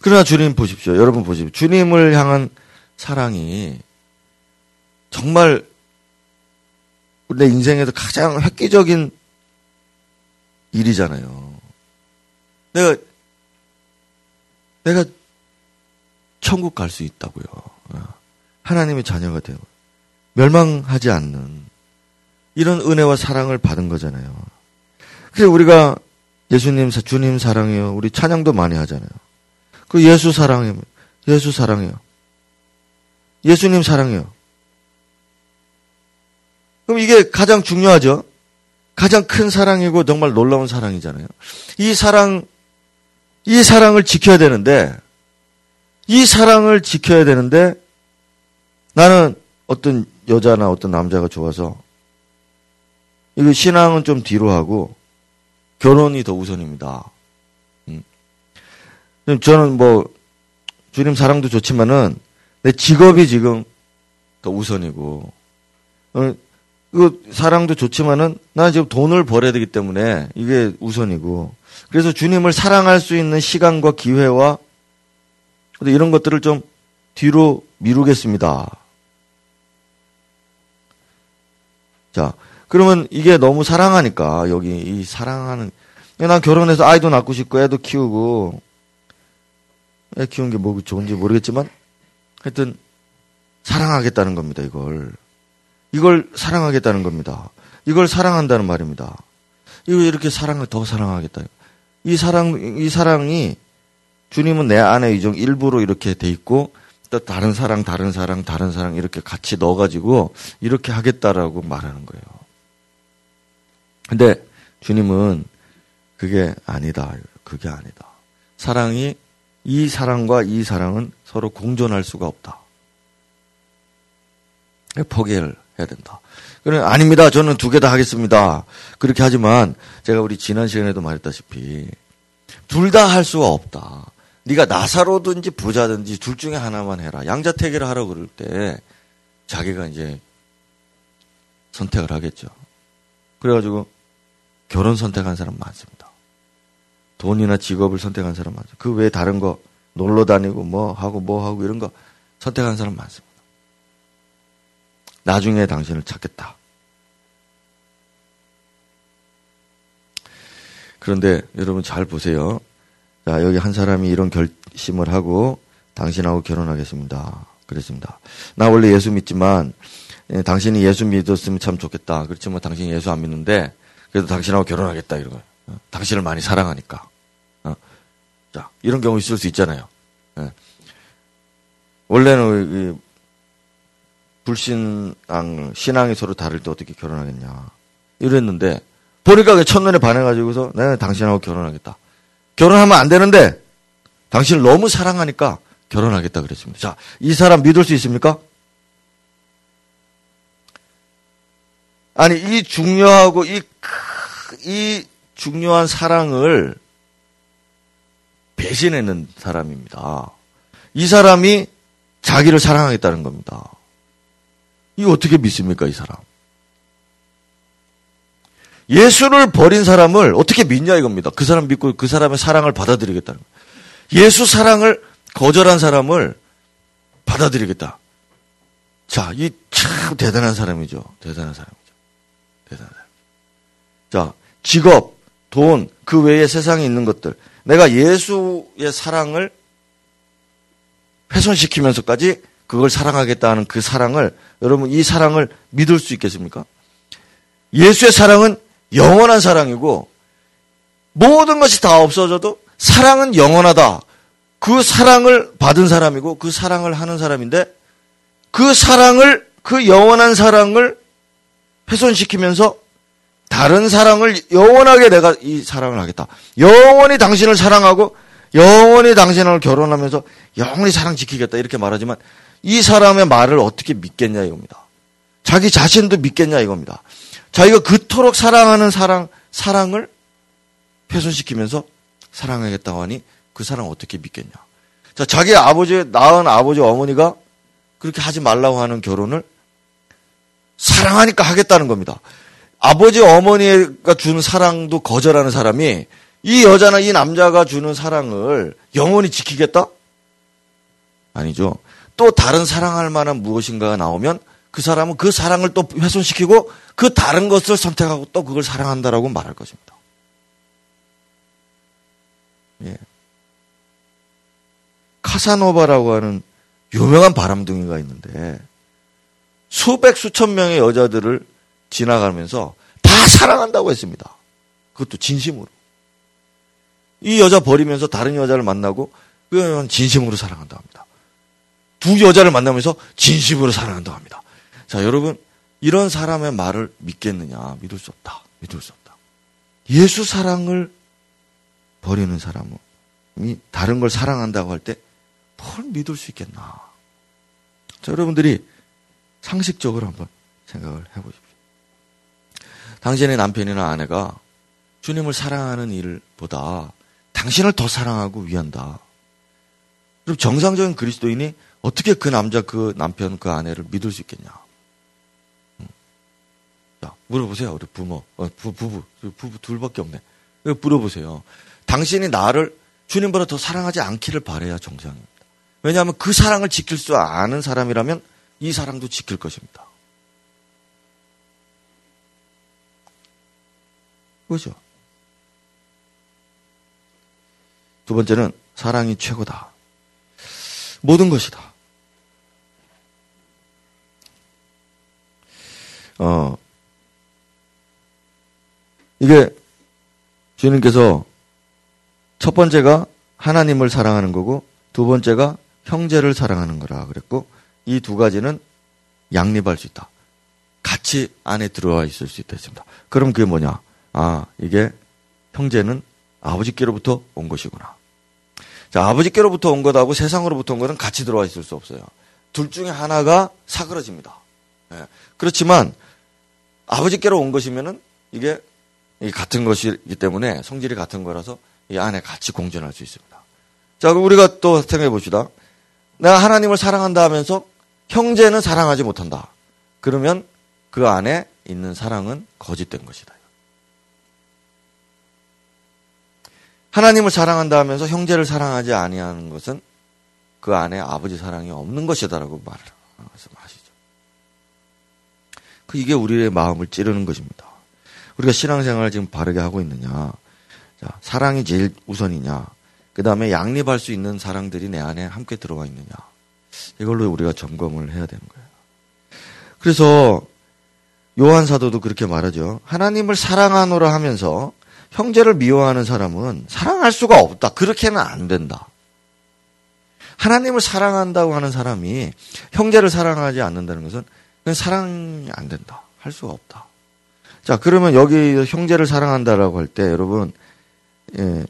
그러나 주님 보십시오. 여러분 보십시오. 주님을 향한 사랑이 정말 내 인생에서 가장 획기적인 일이잖아요. 내가 내가 천국 갈 수 있다고요. 하나님의 자녀가 되고 멸망하지 않는 이런 은혜와 사랑을 받은 거잖아요. 그래서 우리가 예수님, 주님 사랑해요. 우리 찬양도 많이 하잖아요. 그 예수 사랑해요. 예수 사랑해요. 예수님 사랑해요. 그럼 이게 가장 중요하죠? 가장 큰 사랑이고 정말 놀라운 사랑이잖아요. 이 사랑, 이 사랑을 지켜야 되는데, 이 사랑을 지켜야 되는데, 나는 어떤 여자나 어떤 남자가 좋아서, 이거 신앙은 좀 뒤로 하고, 결혼이 더 우선입니다. 음. 저는 뭐 주님 사랑도 좋지만은 내 직업이 지금 더 우선이고 어, 그 사랑도 좋지만은 나 지금 돈을 벌어야 되기 때문에 이게 우선이고 그래서 주님을 사랑할 수 있는 시간과 기회와 이런 것들을 좀 뒤로 미루겠습니다. 자, 그러면 이게 너무 사랑하니까 여기 이 사랑하는. 난 결혼해서 아이도 낳고 싶고 애도 키우고 애 키우는 게뭐 좋은지 모르겠지만 하여튼 사랑하겠다는 겁니다 이걸. 이걸 사랑하겠다는 겁니다. 이걸 사랑한다는 말입니다. 이거 이렇게 사랑을 더 사랑하겠다. 이 사랑 이 사랑이 주님은 내 안에 이종 일부로 이렇게 돼 있고 또 다른 사랑 다른 사랑 다른 사랑 이렇게 같이 넣어가지고 이렇게 하겠다라고 말하는 거예요. 근데 주님은 그게 아니다. 그게 아니다. 사랑이 이 사랑과 이 사랑은 서로 공존할 수가 없다. 포기를 해야 된다. 그래 아닙니다. 저는 두 개 다 하겠습니다. 그렇게 하지만 제가 우리 지난 시간에도 말했다시피 둘 다 할 수가 없다. 네가 나사로든지 부자든지 둘 중에 하나만 해라. 양자택일을 하라고 그럴 때 자기가 이제 선택을 하겠죠. 그래가지고 결혼 선택한 사람 많습니다. 돈이나 직업을 선택한 사람 많습니다. 그 외에 다른 거 놀러 다니고 뭐 하고 뭐 하고 이런 거 선택한 사람 많습니다. 나중에 당신을 찾겠다. 그런데 여러분 잘 보세요. 자, 여기 한 사람이 이런 결심을 하고 당신하고 결혼하겠습니다. 그랬습니다. 나 원래 예수 믿지만 예, 당신이 예수 믿었으면 참 좋겠다. 그렇지만 당신이 예수 안 믿는데 그래도 당신하고 결혼하겠다 이런 거예요. 어? 당신을 많이 사랑하니까. 어? 자 이런 경우 있을 수 있잖아요. 예. 원래는 불신앙 신앙이 서로 다를 때 어떻게 결혼하겠냐 이랬는데 보니까 첫눈에 반해가지고서 내가 당신하고 결혼하겠다. 결혼하면 안 되는데 당신을 너무 사랑하니까 결혼하겠다 그랬습니다. 자, 이 사람 믿을 수 있습니까? 아니, 이 중요하고 이 이 중요한 사랑을 배신했는 사람입니다. 이 사람이 자기를 사랑하겠다는 겁니다. 이거 어떻게 믿습니까, 이 사람? 예수를 버린 사람을 어떻게 믿냐 이겁니다. 그 사람 믿고 그 사람의 사랑을 받아들이겠다는 거예요. 예수 사랑을 거절한 사람을 받아들이겠다. 자, 이 참 대단한 사람이죠. 대단한 사람이죠. 사람. 자, 직업, 돈, 그 외에 세상에 있는 것들. 내가 예수의 사랑을 훼손시키면서까지 그걸 사랑하겠다는 그 사랑을 여러분 이 사랑을 믿을 수 있겠습니까? 예수의 사랑은 영원한 사랑이고 모든 것이 다 없어져도 사랑은 영원하다. 그 사랑을 받은 사람이고 그 사랑을 하는 사람인데 그 사랑을 그 영원한 사랑을 훼손시키면서 다른 사랑을 영원하게 내가 이 사랑을 하겠다. 영원히 당신을 사랑하고 영원히 당신을 결혼하면서 영원히 사랑 지키겠다 이렇게 말하지만 이 사람의 말을 어떻게 믿겠냐 이겁니다. 자기 자신도 믿겠냐 이겁니다. 자기가 그토록 사랑하는 사랑 사랑을 훼손시키면서 사랑하겠다고 하니 그 사랑 어떻게 믿겠냐. 자, 자기 아버지 낳은 아버지 어머니가 그렇게 하지 말라고 하는 결혼을 사랑하니까 하겠다는 겁니다. 아버지 어머니가 주는 사랑도 거절하는 사람이 이 여자나 이 남자가 주는 사랑을 영원히 지키겠다? 아니죠. 또 다른 사랑할 만한 무엇인가가 나오면 그 사람은 그 사랑을 또 훼손시키고 그 다른 것을 선택하고 또 그걸 사랑한다라고 말할 것입니다. 예. 카사노바라고 하는 유명한 바람둥이가 있는데 수백 수천 명의 여자들을 지나가면서 다 사랑한다고 했습니다. 그것도 진심으로. 이 여자 버리면서 다른 여자를 만나고 그 여자는 진심으로 사랑한다고 합니다. 두 여자를 만나면서 진심으로 사랑한다고 합니다. 자, 여러분, 이런 사람의 말을 믿겠느냐? 믿을 수 없다. 믿을 수 없다. 예수 사랑을 버리는 사람이 다른 걸 사랑한다고 할 때 뭘 믿을 수 있겠나? 자, 여러분들이 상식적으로 한번 생각을 해보십시오. 당신의 남편이나 아내가 주님을 사랑하는 일보다 당신을 더 사랑하고 위한다. 그럼 정상적인 그리스도인이 어떻게 그 남자, 그 남편, 그 아내를 믿을 수 있겠냐? 음. 자, 물어보세요. 우리 부모, 어, 부, 부부, 부부 둘밖에 없네. 물어보세요. 당신이 나를 주님보다 더 사랑하지 않기를 바래야 정상입니다. 왜냐하면 그 사랑을 지킬 수 아는 사람이라면 이 사랑도 지킬 것입니다. 그죠? 두 번째는 사랑이 최고다. 모든 것이다. 어, 이게 주님께서 첫 번째가 하나님을 사랑하는 거고 두 번째가 형제를 사랑하는 거라 그랬고 이 두 가지는 양립할 수 있다. 같이 안에 들어와 있을 수 있다 했습니다. 그럼 그게 뭐냐? 아, 이게 형제는 아버지께로부터 온 것이구나. 자, 아버지께로부터 온 것하고 세상으로부터 온 것은 같이 들어와 있을 수 없어요. 둘 중에 하나가 사그러집니다. 예. 그렇지만 아버지께로 온 것이면은 이게 같은 것이기 때문에 성질이 같은 거라서 이 안에 같이 공존할 수 있습니다. 자, 그럼 우리가 또 생각해 봅시다. 내가 하나님을 사랑한다 하면서 형제는 사랑하지 못한다. 그러면 그 안에 있는 사랑은 거짓된 것이다. 하나님을 사랑한다 하면서 형제를 사랑하지 아니하는 것은 그 안에 아버지 사랑이 없는 것이다라고 말을 하시죠. 그 이게 우리의 마음을 찌르는 것입니다. 우리가 신앙생활을 지금 바르게 하고 있느냐? 자, 사랑이 제일 우선이냐? 그 다음에 양립할 수 있는 사랑들이 내 안에 함께 들어가 있느냐? 이걸로 우리가 점검을 해야 되는 거예요. 그래서 요한 사도도 그렇게 말하죠. 하나님을 사랑하노라 하면서 형제를 미워하는 사람은 사랑할 수가 없다. 그렇게는 안 된다. 하나님을 사랑한다고 하는 사람이 형제를 사랑하지 않는다는 것은 그냥 사랑이 안 된다. 할 수가 없다. 자, 그러면 여기 형제를 사랑한다라고 할 때 여러분, 예,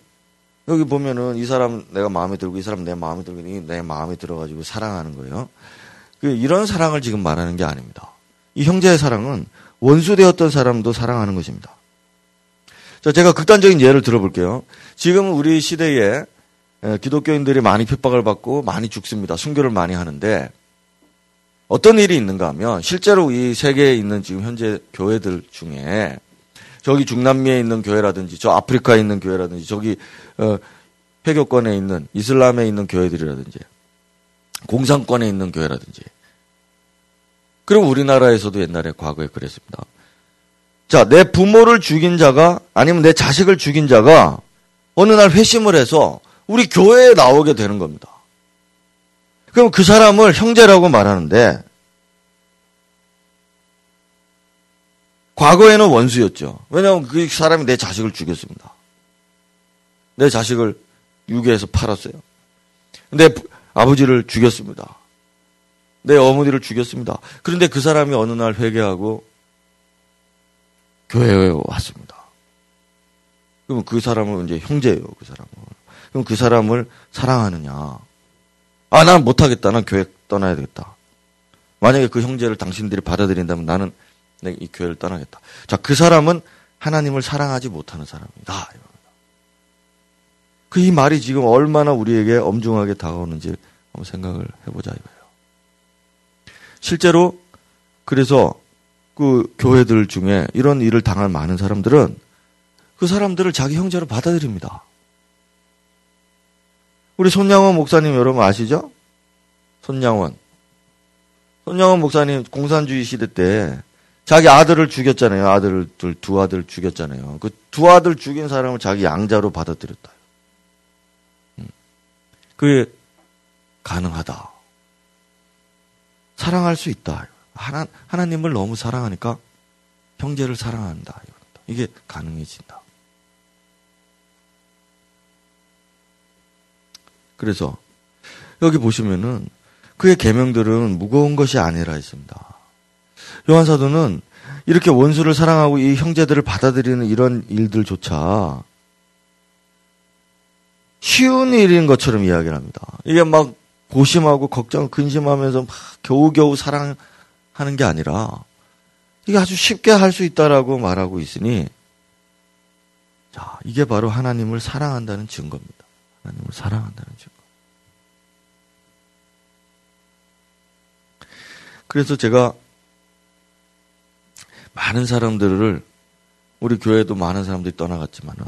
여기 보면은 이 사람 내가 마음에 들고 이 사람 내 마음에 들고 내 마음에 들어가지고 사랑하는 거예요. 그 이런 사랑을 지금 말하는 게 아닙니다. 이 형제의 사랑은 원수되었던 사람도 사랑하는 것입니다. 자, 제가 극단적인 예를 들어볼게요. 지금 우리 시대에 기독교인들이 많이 핍박을 받고 많이 죽습니다. 순교를 많이 하는데 어떤 일이 있는가 하면 실제로 이 세계에 있는 지금 현재 교회들 중에 저기 중남미에 있는 교회라든지 저 아프리카에 있는 교회라든지 저기 어, 회교권에 있는 이슬람에 있는 교회들이라든지 공산권에 있는 교회라든지 그리고 우리나라에서도 옛날에 과거에 그랬습니다. 자, 내 부모를 죽인 자가 아니면 내 자식을 죽인 자가 어느 날 회심을 해서 우리 교회에 나오게 되는 겁니다. 그럼 그 사람을 형제라고 말하는데 과거에는 원수였죠. 왜냐하면 그 사람이 내 자식을 죽였습니다. 내 자식을 유괴해서 팔았어요. 내 아버지를 죽였습니다. 내 어머니를 죽였습니다. 그런데 그 사람이 어느 날 회개하고 교회에 왔습니다. 그러면 그 사람은 이제 형제예요, 그 사람은. 그럼 그 사람을 사랑하느냐? 아, 난 못하겠다. 난 교회 떠나야 되겠다. 만약에 그 형제를 당신들이 받아들인다면 나는 이 교회를 떠나겠다. 자, 그 사람은 하나님을 사랑하지 못하는 사람이다. 그 이 말이 지금 얼마나 우리에게 엄중하게 다가오는지 한번 생각을 해보자 이거예요. 실제로 그래서 그 교회들 중에 이런 일을 당할 많은 사람들은 그 사람들을 자기 형제로 받아들입니다. 우리 손양원 목사님 여러분 아시죠? 손양원. 손양원 목사님 공산주의 시대 때 자기 아들을 죽였잖아요. 아들을 두 아들 죽였잖아요. 그 두 아들 죽인 사람을 자기 양자로 받아들였다. 음. 그게 가능하다. 사랑할 수 있다. 하나, 하나님을 너무 사랑하니까 형제를 사랑한다. 이게 가능해진다. 그래서 여기 보시면은 그의 계명들은 무거운 것이 아니라 했습니다. 요한 사도는 이렇게 원수를 사랑하고 이 형제들을 받아들이는 이런 일들조차 쉬운 일인 것처럼 이야기를 합니다. 이게 막 고심하고 걱정, 근심하면서 막 겨우겨우 사랑하는 게 아니라 이게 아주 쉽게 할 수 있다라고 말하고 있으니 자, 이게 바로 하나님을 사랑한다는 증거입니다. 하나님을 사랑한다는 증거. 그래서 제가 많은 사람들을 우리 교회도 많은 사람들이 떠나갔지만은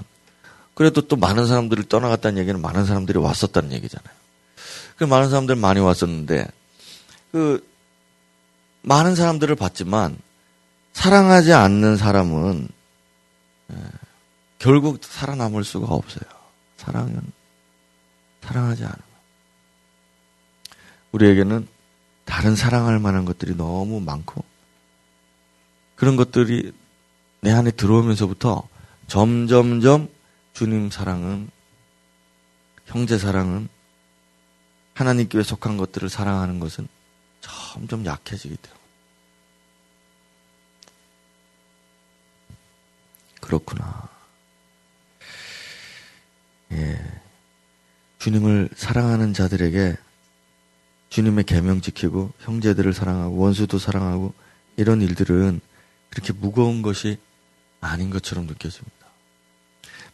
그래도 또 많은 사람들이 떠나갔다는 얘기는 많은 사람들이 왔었다는 얘기잖아요. 그 많은 사람들 많이 왔었는데 그 많은 사람들을 봤지만 사랑하지 않는 사람은 예, 결국 살아남을 수가 없어요. 사랑은 사랑하지 않으면 우리에게는 다른 사랑할 만한 것들이 너무 많고 그런 것들이 내 안에 들어오면서부터 점점점 주님 사랑은 형제 사랑은 하나님께 속한 것들을 사랑하는 것은 점점 약해지게 돼요. 그렇구나. 예. 주님을 사랑하는 자들에게 주님의 계명 지키고 형제들을 사랑하고 원수도 사랑하고 이런 일들은 그렇게 무거운 것이 아닌 것처럼 느껴집니다.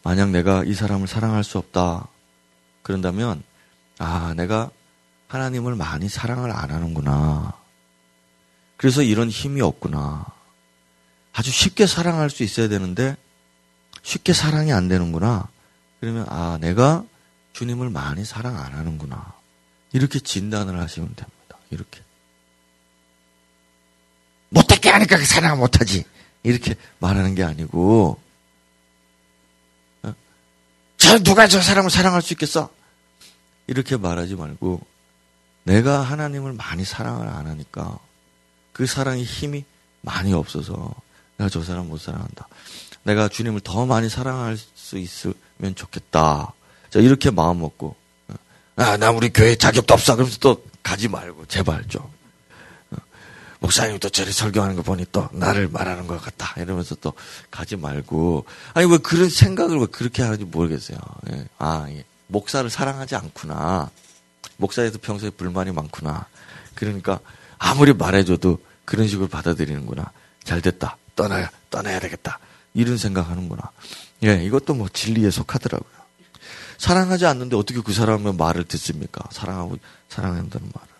만약 내가 이 사람을 사랑할 수 없다. 그런다면, 아, 내가 하나님을 많이 사랑을 안 하는구나. 그래서 이런 힘이 없구나. 아주 쉽게 사랑할 수 있어야 되는데, 쉽게 사랑이 안 되는구나. 그러면, 아, 내가 주님을 많이 사랑 안 하는구나. 이렇게 진단을 하시면 됩니다. 이렇게. 못했게 하니까 그 사랑을 못하지. 이렇게 말하는 게 아니고, 어? 저 누가 저 사람을 사랑할 수 있겠어? 이렇게 말하지 말고, 내가 하나님을 많이 사랑을 안 하니까, 그 사랑의 힘이 많이 없어서, 내가 저 사람 못 사랑한다. 내가 주님을 더 많이 사랑할 수 있으면 좋겠다. 자, 이렇게 마음 먹고, 어? 아, 나 우리 교회 자격도 없어. 그러면서 또 가지 말고, 제발 좀. 목사님 또 저리 설교하는 거 보니 또 나를 말하는 것 같다. 이러면서 또 가지 말고. 아니, 왜 그런 생각을 왜 그렇게 하는지 모르겠어요. 예. 아, 예. 목사를 사랑하지 않구나. 목사에도 평소에 불만이 많구나. 그러니까 아무리 말해줘도 그런 식으로 받아들이는구나. 잘 됐다. 떠나야, 떠나야 되겠다. 이런 생각하는구나. 예, 이것도 뭐 진리에 속하더라고요. 사랑하지 않는데 어떻게 그 사람의 말을 듣습니까? 사랑하고 사랑한다는 말을.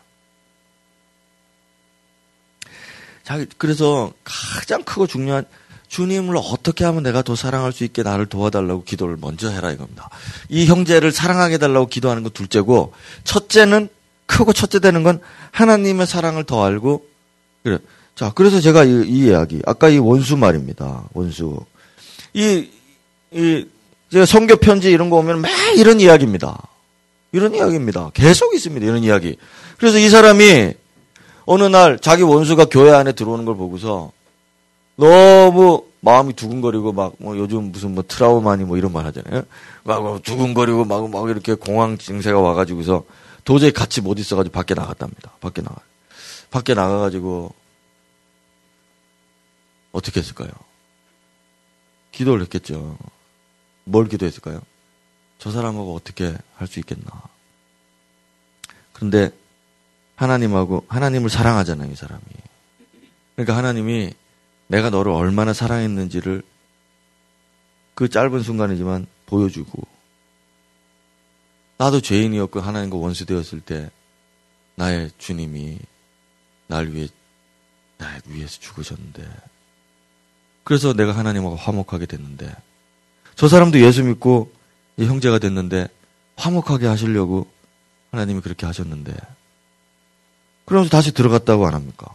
자, 그래서 가장 크고 중요한 주님을 어떻게 하면 내가 더 사랑할 수 있게 나를 도와달라고 기도를 먼저 해라 이겁니다. 이 형제를 사랑하게 달라고 기도하는 건 둘째고 첫째는 크고 첫째 되는 건 하나님의 사랑을 더 알고 그래. 자, 그래서 제가 이, 이 이야기 아까 이 원수 말입니다. 원수. 이, 이, 제가 성교 편지 이런 거 오면 매 이런 이야기입니다. 이런 이야기입니다. 계속 있습니다. 이런 이야기. 그래서 이 사람이 어느 날 자기 원수가 교회 안에 들어오는 걸 보고서 너무 마음이 두근거리고 막 뭐 요즘 무슨 뭐 트라우마니 뭐 이런 말 하잖아요. 막뭐 두근거리고 막, 막 이렇게 공황 증세가 와가지고서 도저히 같이 못 있어가지고 밖에 나갔답니다. 밖에 나가. 밖에 나가가지고 어떻게 했을까요? 기도를 했겠죠. 뭘 기도했을까요? 저 사람하고 어떻게 할 수 있겠나. 그런데 하나님하고 하나님을 사랑하잖아요, 이 사람이. 그러니까 하나님이 내가 너를 얼마나 사랑했는지를 그 짧은 순간이지만 보여주고 나도 죄인이었고 하나님과 원수 되었을 때 나의 주님이 날 위해 날 위해서 죽으셨는데 그래서 내가 하나님하고 화목하게 됐는데 저 사람도 예수 믿고 형제가 됐는데 화목하게 하시려고 하나님이 그렇게 하셨는데 그러면서 다시 들어갔다고 안 합니까?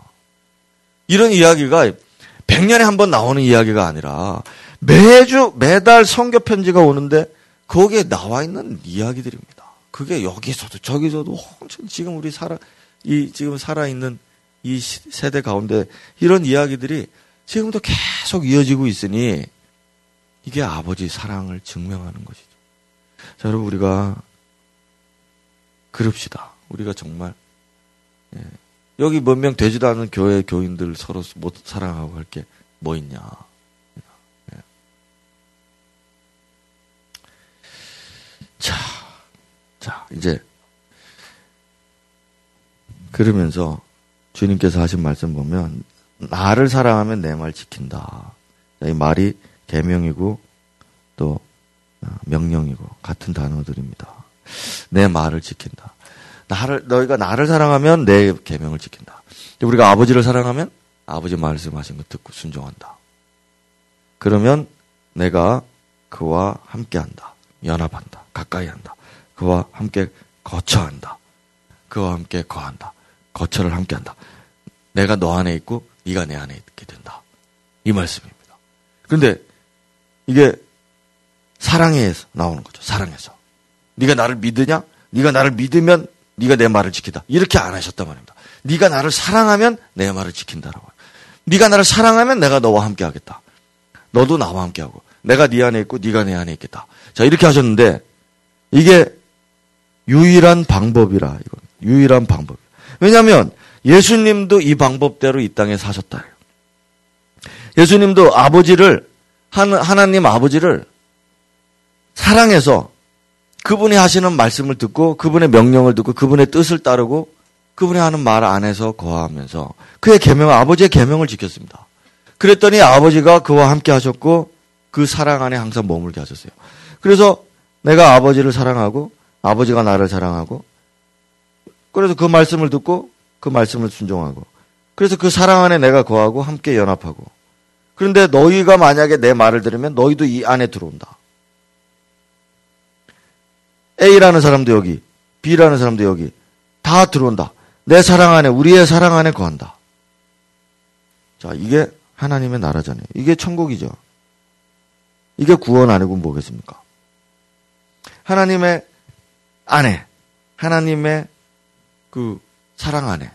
이런 이야기가 100년에 한 번 나오는 이야기가 아니라 매주 매달 성교 편지가 오는데 거기에 나와 있는 이야기들입니다. 그게 여기서도 저기서도 지금 우리 살아 이 지금 살아 있는 이 세대 가운데 이런 이야기들이 지금도 계속 이어지고 있으니 이게 아버지 사랑을 증명하는 것이죠. 자, 여러분 우리가 그럽시다. 우리가 정말 예. 여기 몇 명 되지도 않은 교회 교인들 서로 못 사랑하고 할 게 뭐 있냐. 예. 자, 자, 이제, 그러면서 주님께서 하신 말씀 보면, 나를 사랑하면 내 말 지킨다. 이 말이 계명이고 또 어, 명령이고 같은 단어들입니다. 내 말을 지킨다. 나를 너희가 나를 사랑하면 내 계명을 지킨다. 우리가 아버지를 사랑하면 아버지 말씀하신 거 듣고 순종한다. 그러면 내가 그와 함께한다. 연합한다. 가까이 한다. 그와 함께 거처한다. 그와 함께 거한다. 거처를 함께한다. 내가 너 안에 있고 네가 내 안에 있게 된다. 이 말씀입니다. 그런데 이게 사랑에서 나오는 거죠. 사랑에서. 네가 나를 믿으냐? 네가 나를 믿으면 네가 내 말을 지키다. 이렇게 안 하셨단 말입니다. 네가 나를 사랑하면 내 말을 지킨다라고. 네가 나를 사랑하면 내가 너와 함께 하겠다. 너도 나와 함께 하고 내가 네 안에 있고 네가 내 안에 있겠다. 자, 이렇게 하셨는데 이게 유일한 방법이라 이건. 유일한 방법. 왜냐하면 예수님도 이 방법대로 이 땅에 사셨다. 예수님도 아버지를 하나님 아버지를 사랑해서 그분이 하시는 말씀을 듣고 그분의 명령을 듣고 그분의 뜻을 따르고 그분이 하는 말 안에서 거하면서 그의 계명 아버지의 계명을 지켰습니다. 그랬더니 아버지가 그와 함께 하셨고 그 사랑 안에 항상 머물게 하셨어요. 그래서 내가 아버지를 사랑하고 아버지가 나를 사랑하고 그래서 그 말씀을 듣고 그 말씀을 순종하고 그래서 그 사랑 안에 내가 거하고 함께 연합하고 그런데 너희가 만약에 내 말을 들으면 너희도 이 안에 들어온다. A라는 사람도 여기, B라는 사람도 여기 다 들어온다. 내 사랑 안에, 우리의 사랑 안에 거한다. 자, 이게 하나님의 나라잖아요. 이게 천국이죠. 이게 구원 아니고 뭐겠습니까? 하나님의 안에, 하나님의 그 사랑 안에,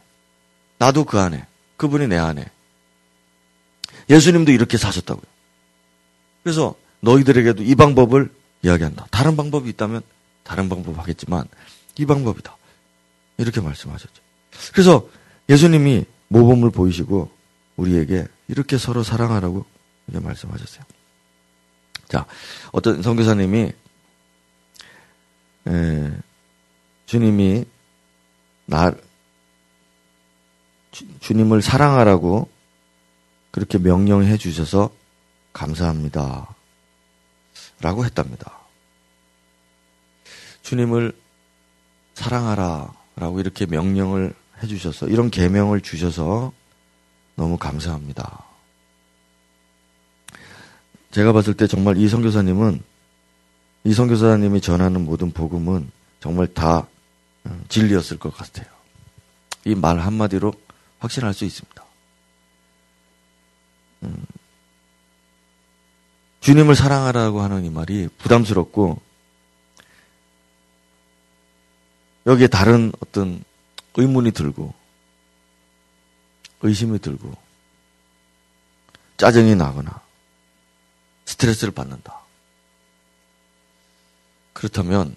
나도 그 안에, 그분이 내 안에. 예수님도 이렇게 사셨다고요. 그래서 너희들에게도 이 방법을 이야기한다. 다른 방법이 있다면 다른 방법 하겠지만 이 방법이다. 이렇게 말씀하셨죠. 그래서 예수님이 모범을 보이시고 우리에게 이렇게 서로 사랑하라고 이렇게 말씀하셨어요. 자, 어떤 선교사님이 에, 주님이 나 주, 주님을 사랑하라고 그렇게 명령해 주셔서 감사합니다. 라고 했답니다. 주님을 사랑하라 라고 이렇게 명령을 해주셔서 이런 계명을 주셔서 너무 감사합니다. 제가 봤을 때 정말 이 선교사님은 이 선교사님이 전하는 모든 복음은 정말 다 어, 진리였을 것 같아요. 이 말 한마디로 확신할 수 있습니다. 음, 주님을 사랑하라고 하는 이 말이 부담스럽고 여기에 다른 어떤 의문이 들고 의심이 들고 짜증이 나거나 스트레스를 받는다. 그렇다면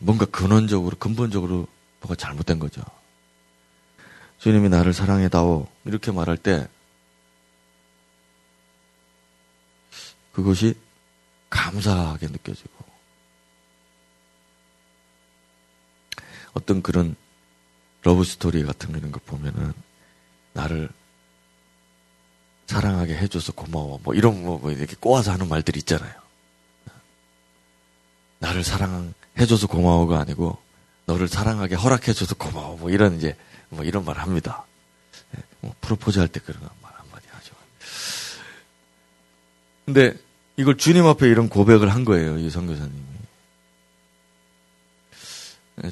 뭔가 근원적으로 근본적으로 뭐가 잘못된 거죠. 주님이 나를 사랑해다오 이렇게 말할 때 그것이 감사하게 느껴지고 어떤 그런 러브 스토리 같은 이런 거 보면은 나를 사랑하게 해줘서 고마워. 뭐 이런 거 뭐 이렇게 꼬아서 하는 말들이 있잖아요. 나를 사랑해줘서 고마워가 아니고 너를 사랑하게 허락해줘서 고마워. 뭐 이런 이제 뭐 이런 말 합니다. 예, 뭐 프로포즈 할 때 그런 말 한마디 하죠. 근데 이걸 주님 앞에 이런 고백을 한 거예요. 이 선교사님이. 예,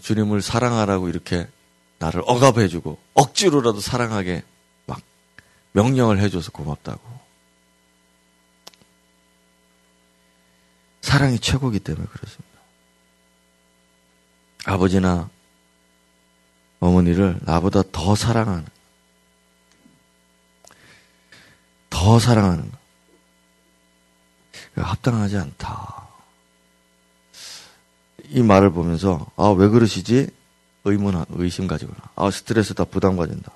주님을 사랑하라고 이렇게 나를 억압해주고 억지로라도 사랑하게 막 명령을 해줘서 고맙다고. 사랑이 최고기 때문에 그렇습니다. 아버지나 어머니를 나보다 더 사랑하는, 더 사랑하는 것. 합당하지 않다. 이 말을 보면서, 아, 왜 그러시지? 의문, 의심 가지거나, 아, 스트레스다, 부담 가진다.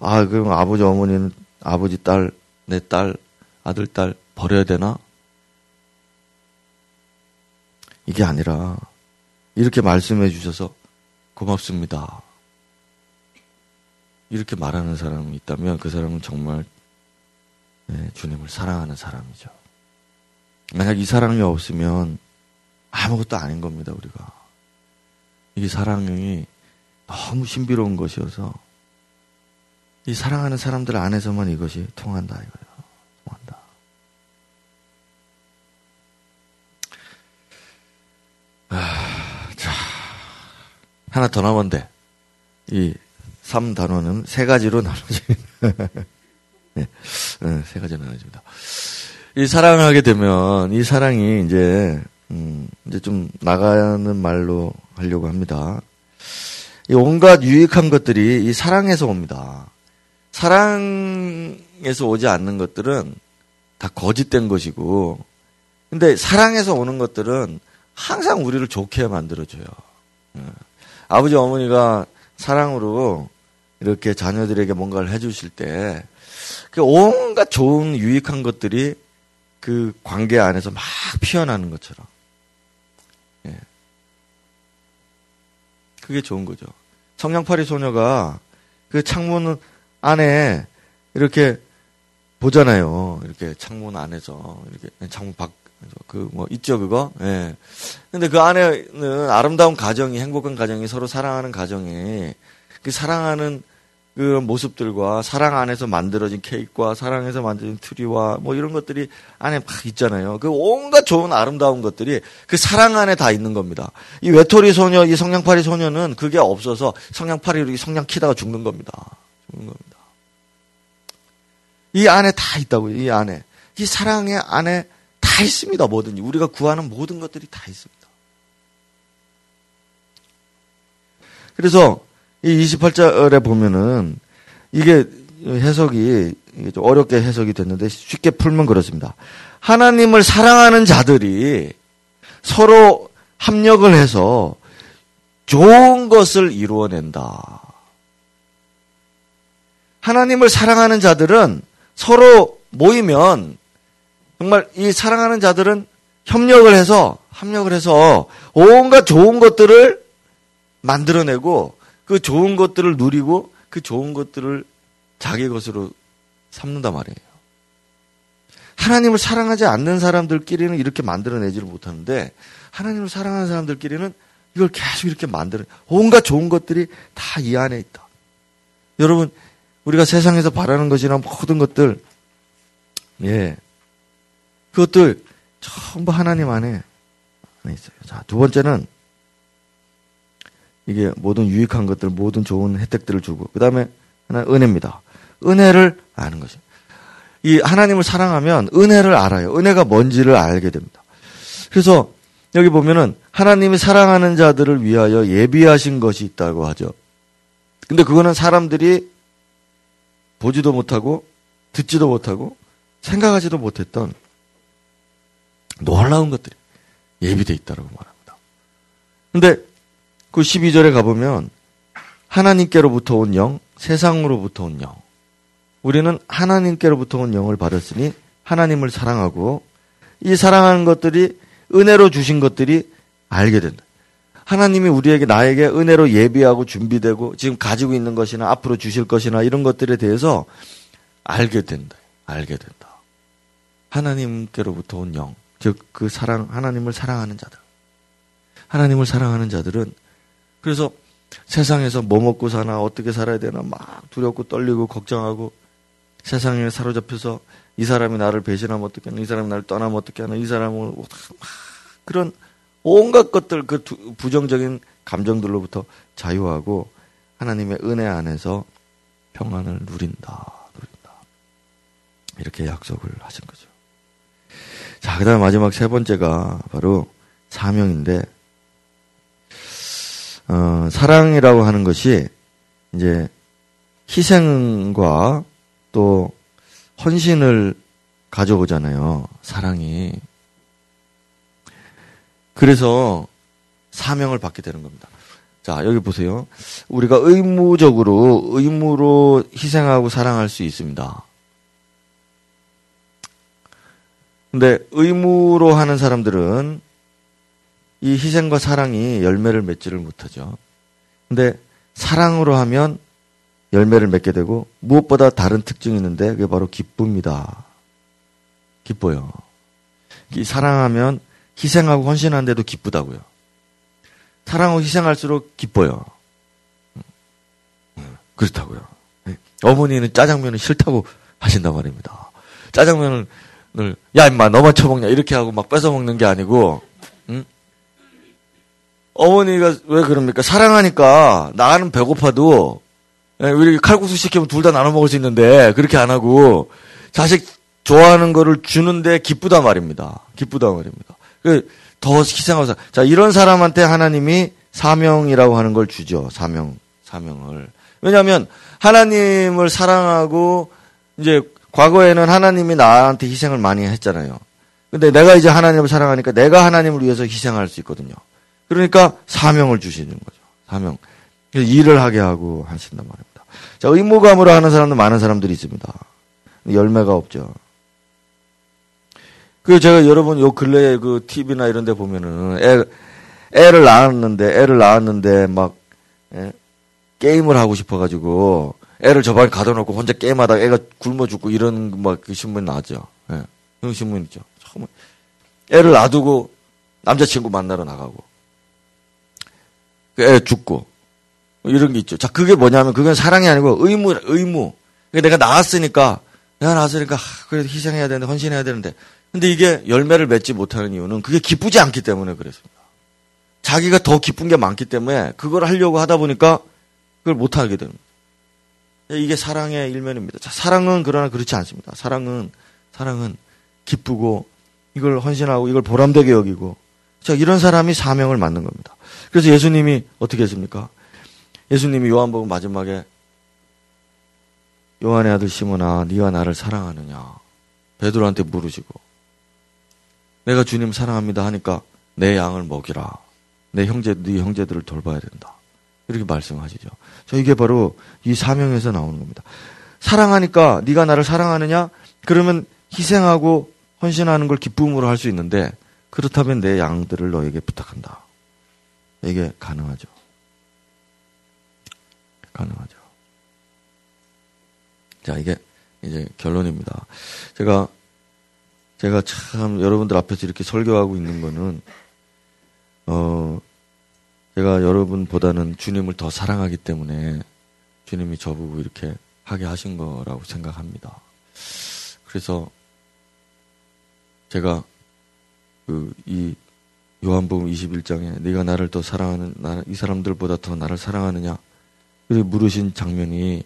아, 그럼 아버지, 어머니는 아버지, 딸, 내 딸, 아들, 딸 버려야 되나? 이게 아니라, 이렇게 말씀해 주셔서 고맙습니다. 이렇게 말하는 사람이 있다면 그 사람은 정말 네, 주님을 사랑하는 사람이죠. 만약 이 사랑이 없으면 아무것도 아닌 겁니다, 우리가. 이 사랑이 너무 신비로운 것이어서 이 사랑하는 사람들 안에서만 이것이 통한다 이거예요. 통한다. 아, 자, 하나 더 남았는데 이 3단원은 세 가지로 나눠집니다. 네, 네, 세 가지로 나눠집니다. 이 사랑하게 되면 이 사랑이 이제 음, 이제 좀 나가는 말로 하려고 합니다. 이 온갖 유익한 것들이 이 사랑에서 옵니다. 사랑에서 오지 않는 것들은 다 거짓된 것이고, 근데 사랑에서 오는 것들은 항상 우리를 좋게 만들어줘요. 예. 아버지 어머니가 사랑으로 이렇게 자녀들에게 뭔가를 해주실 때, 그 온갖 좋은 유익한 것들이 그 관계 안에서 막 피어나는 것처럼. 그게 좋은 거죠. 성냥팔이 소녀가 그 창문 안에 이렇게 보잖아요. 이렇게 창문 안에서 이렇게 창문 밖 그 뭐 있죠 그거. 예. 근데 그 안에는 아름다운 가정이 행복한 가정이 서로 사랑하는 가정이 그 사랑하는 그런 모습들과 사랑 안에서 만들어진 케이크와 사랑에서 만들어진 트리와 뭐 이런 것들이 안에 막 있잖아요. 그 온갖 좋은 아름다운 것들이 그 사랑 안에 다 있는 겁니다. 이 외톨이 소녀, 이 성냥팔이 소녀는 그게 없어서 성냥팔이로 성냥 키다가 죽는 겁니다. 죽는 겁니다. 이 안에 다 있다고요. 이 안에. 이 사랑의 안에 다 있습니다. 뭐든지. 우리가 구하는 모든 것들이 다 있습니다. 그래서 이 28절에 보면은 이게 해석이 좀 어렵게 해석이 됐는데 쉽게 풀면 그렇습니다. 하나님을 사랑하는 자들이 서로 합력을 해서 좋은 것을 이루어낸다. 하나님을 사랑하는 자들은 서로 모이면 정말 이 사랑하는 자들은 협력을 해서 합력을 해서 온갖 좋은 것들을 만들어내고 그 좋은 것들을 누리고 그 좋은 것들을 자기 것으로 삼는단 말이에요. 하나님을 사랑하지 않는 사람들끼리는 이렇게 만들어내지를 못하는데 하나님을 사랑하는 사람들끼리는 이걸 계속 이렇게 만들어 온갖 좋은 것들이 다 이 안에 있다. 여러분 우리가 세상에서 바라는 것이나 모든 것들 예 그것들 전부 하나님 안에 있어요. 자, 두 번째는 이게 모든 유익한 것들, 모든 좋은 혜택들을 주고, 그 다음에 하나 은혜입니다. 은혜를 아는 것이. 이 하나님을 사랑하면 은혜를 알아요. 은혜가 뭔지를 알게 됩니다. 그래서 여기 보면은 하나님이 사랑하는 자들을 위하여 예비하신 것이 있다고 하죠. 근데 그거는 사람들이 보지도 못하고 듣지도 못하고 생각하지도 못했던 놀라운 것들이 예비되어 있다고 말합니다. 근데 그 12절에 가보면 하나님께로부터 온 영, 세상으로부터 온 영. 우리는 하나님께로부터 온 영을 받았으니 하나님을 사랑하고 이 사랑하는 것들이 은혜로 주신 것들이 알게 된다. 하나님이 우리에게 나에게 은혜로 예비하고 준비되고 지금 가지고 있는 것이나 앞으로 주실 것이나 이런 것들에 대해서 알게 된다. 알게 된다. 하나님께로부터 온 영, 즉 그 사랑 하나님을 사랑하는 자들. 하나님을 사랑하는 자들은 그래서 세상에서 뭐 먹고 사나 어떻게 살아야 되나 막 두렵고 떨리고 걱정하고 세상에 사로잡혀서 이 사람이 나를 배신하면 어떻게 하나 이 사람이 나를 떠나면 어떻게 하나 이 사람을 막 그런 온갖 것들 그 부정적인 감정들로부터 자유하고 하나님의 은혜 안에서 평안을 누린다 누린다 이렇게 약속을 하신 거죠. 자 그다음 마지막 세 번째가 바로 사명인데 어, 사랑이라고 하는 것이 이제 희생과 또 헌신을 가져오잖아요. 사랑이. 그래서 사명을 받게 되는 겁니다. 자, 여기 보세요. 우리가 의무적으로, 의무로 희생하고 사랑할 수 있습니다. 근데 의무로 하는 사람들은 이 희생과 사랑이 열매를 맺지를 못하죠. 근데 사랑으로 하면 열매를 맺게 되고 무엇보다 다른 특징이 있는데 그게 바로 기쁩니다. 기뻐요. 사랑하면 희생하고 헌신하는데도 기쁘다고요. 사랑하고 희생할수록 기뻐요. 그렇다고요. 어머니는 짜장면을 싫다고 하신단 말입니다. 짜장면을 야 임마 너만 처먹냐 이렇게 하고 막 뺏어 먹는 게 아니고 응? 어머니가 왜 그럽니까? 사랑하니까 나는 배고파도 예, 우리 칼국수 시키면 둘 다 나눠 먹을 수 있는데 그렇게 안 하고 자식 좋아하는 거를 주는데 기쁘다 말입니다. 기쁘다 말입니다. 그더 희생하고 자 이런 사람한테 하나님이 사명이라고 하는 걸 주죠. 사명 사명을 왜냐하면 하나님을 사랑하고 이제 과거에는 하나님이 나한테 희생을 많이 했잖아요. 근데 내가 이제 하나님을 사랑하니까 내가 하나님을 위해서 희생할 수 있거든요. 그러니까 사명을 주시는 거죠. 사명. 일을 하게 하고 하신단 말입니다. 자, 의무감으로 하는 사람도 많은 사람들이 있습니다. 열매가 없죠. 그 제가 여러분 요 근래에 그 TV나 이런 데 보면은 애, 애를 낳았는데 애를 낳았는데 막 예? 게임을 하고 싶어 가지고 애를 저 방에 가둬 놓고 혼자 게임하다가 애가 굶어 죽고 이런 막 그 신문 나죠. 예. 그런 신문 있죠. 처음 애를 놔두고 남자친구 만나러 나가고 그 애 죽고 이런 게 있죠. 자, 그게 뭐냐면 그건 사랑이 아니고 의무, 의무. 그러니까 내가 나왔으니까 내가 나왔으니까 그래도 희생해야 되는데 헌신해야 되는데. 근데 이게 열매를 맺지 못하는 이유는 그게 기쁘지 않기 때문에 그랬습니다. 자기가 더 기쁜 게 많기 때문에 그걸 하려고 하다 보니까 그걸 못 하게 거예요. 이게 사랑의 일면입니다. 자, 사랑은 그러나 그렇지 않습니다. 사랑은 사랑은 기쁘고 이걸 헌신하고 이걸 보람되게 여기고 자, 이런 사람이 사명을 맡는 겁니다. 그래서 예수님이 어떻게 했습니까? 예수님이 요한복음 마지막에 요한의 아들 시몬아 네가 나를 사랑하느냐 베드로한테 물으시고 내가 주님 사랑합니다 하니까 내 양을 먹이라 내 형제 네 형제들을 돌봐야 된다 이렇게 말씀하시죠. 저 이게 바로 이 사명에서 나오는 겁니다. 사랑하니까 네가 나를 사랑하느냐 그러면 희생하고 헌신하는 걸 기쁨으로 할 수 있는데 그렇다면 내 양들을 너에게 부탁한다. 이게 가능하죠. 가능하죠. 자, 이게 이제 결론입니다. 제가 제가 참 여러분들 앞에서 이렇게 설교하고 있는 거는 어 제가 여러분보다는 주님을 더 사랑하기 때문에 주님이 저보고 이렇게 하게 하신 거라고 생각합니다. 그래서 제가 그 이 요한복음 21장에 네가 나를 더 사랑하는 나, 이 사람들보다 더 나를 사랑하느냐 그렇게 물으신 장면이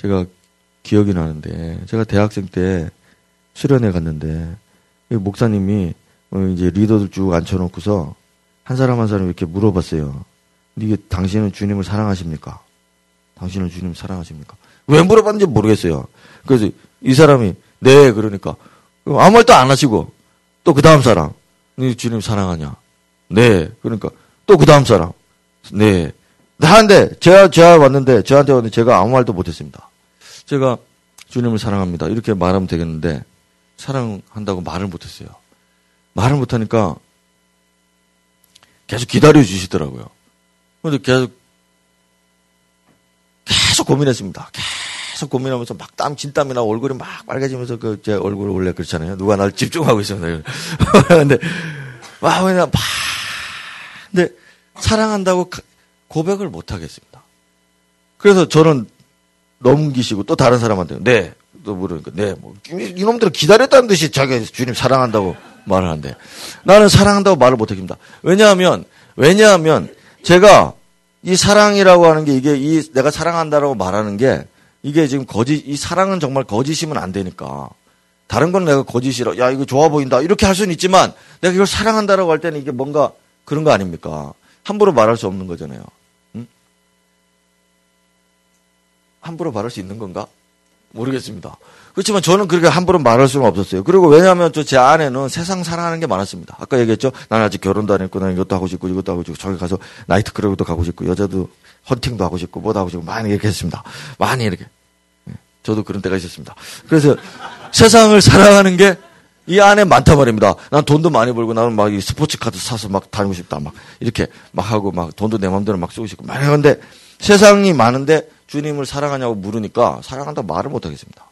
제가 기억이 나는데 제가 대학생 때 수련회 갔는데 목사님이 어, 이제 리더들 쭉 앉혀놓고서 한 사람 한 사람 이렇게 물어봤어요. 이게 당신은 주님을 사랑하십니까? 당신은 주님 사랑하십니까? 왜 물어봤는지 모르겠어요. 그래서 이 사람이 네 그러니까 아무 말도 안 하시고 또 그 다음 사람 네 주님 사랑하냐? 네 그러니까 또 그 다음 사람 네 하는데 제가 제가 왔는데 저한테 왔는데 제가 아무 말도 못했습니다. 제가 주님을 사랑합니다 이렇게 말하면 되겠는데 사랑한다고 말을 못했어요. 말을 못하니까 계속 기다려 주시더라고요. 근데 계속 계속 고민했습니다. 계속 고민하면서 막 땀, 진땀이 나 얼굴이 막 빨개지면서 그 제 얼굴을 원래 그렇잖아요. 누가 날 집중하고 있습니다. 근데 막 그냥 막 근데 사랑한다고 고백을 못 하겠습니다. 그래서 저는 넘기시고 또 다른 사람한테 네. 또 물으니까 네. 뭐 이놈들은 기다렸다는 듯이 자기 주님 사랑한다고 말을 하는데 나는 사랑한다고 말을 못 합니다. 왜냐하면 왜냐하면 제가 이 사랑이라고 하는 게 이게 이 내가 사랑한다라고 말하는 게 이게 지금 거짓 이 사랑은 정말 거짓이면 안 되니까 다른 건 내가 거짓이라 야 이거 좋아 보인다 이렇게 할 수는 있지만 내가 이걸 사랑한다라고 할 때는 이게 뭔가 그런 거 아닙니까? 함부로 말할 수 없는 거잖아요. 응? 함부로 말할 수 있는 건가? 모르겠습니다. 그렇지만 저는 그렇게 함부로 말할 수는 없었어요. 그리고 왜냐하면 저제 안에는 세상 사랑하는 게 많았습니다. 아까 얘기했죠. 나는 아직 결혼도 안 했고, 나는 이것도 하고 싶고, 이것도 하고 싶고, 저기 가서 나이트 클럽도 가고 싶고, 여자도 헌팅도 하고 싶고, 뭐도 하고 싶고, 많이 이렇게 했습니다. 많이 이렇게. 예, 저도 그런 때가 있었습니다. 그래서 세상을 사랑하는 게 이 안에 많단 말입니다. 난 돈도 많이 벌고 나는 막 이 스포츠 카드 사서 막 다니고 싶다. 막 이렇게 막 하고 막 돈도 내 마음대로 막 쓰고 싶고 막 하는데 세상이 많은데 주님을 사랑하냐고 물으니까 사랑한다고 말을 못 하겠습니다.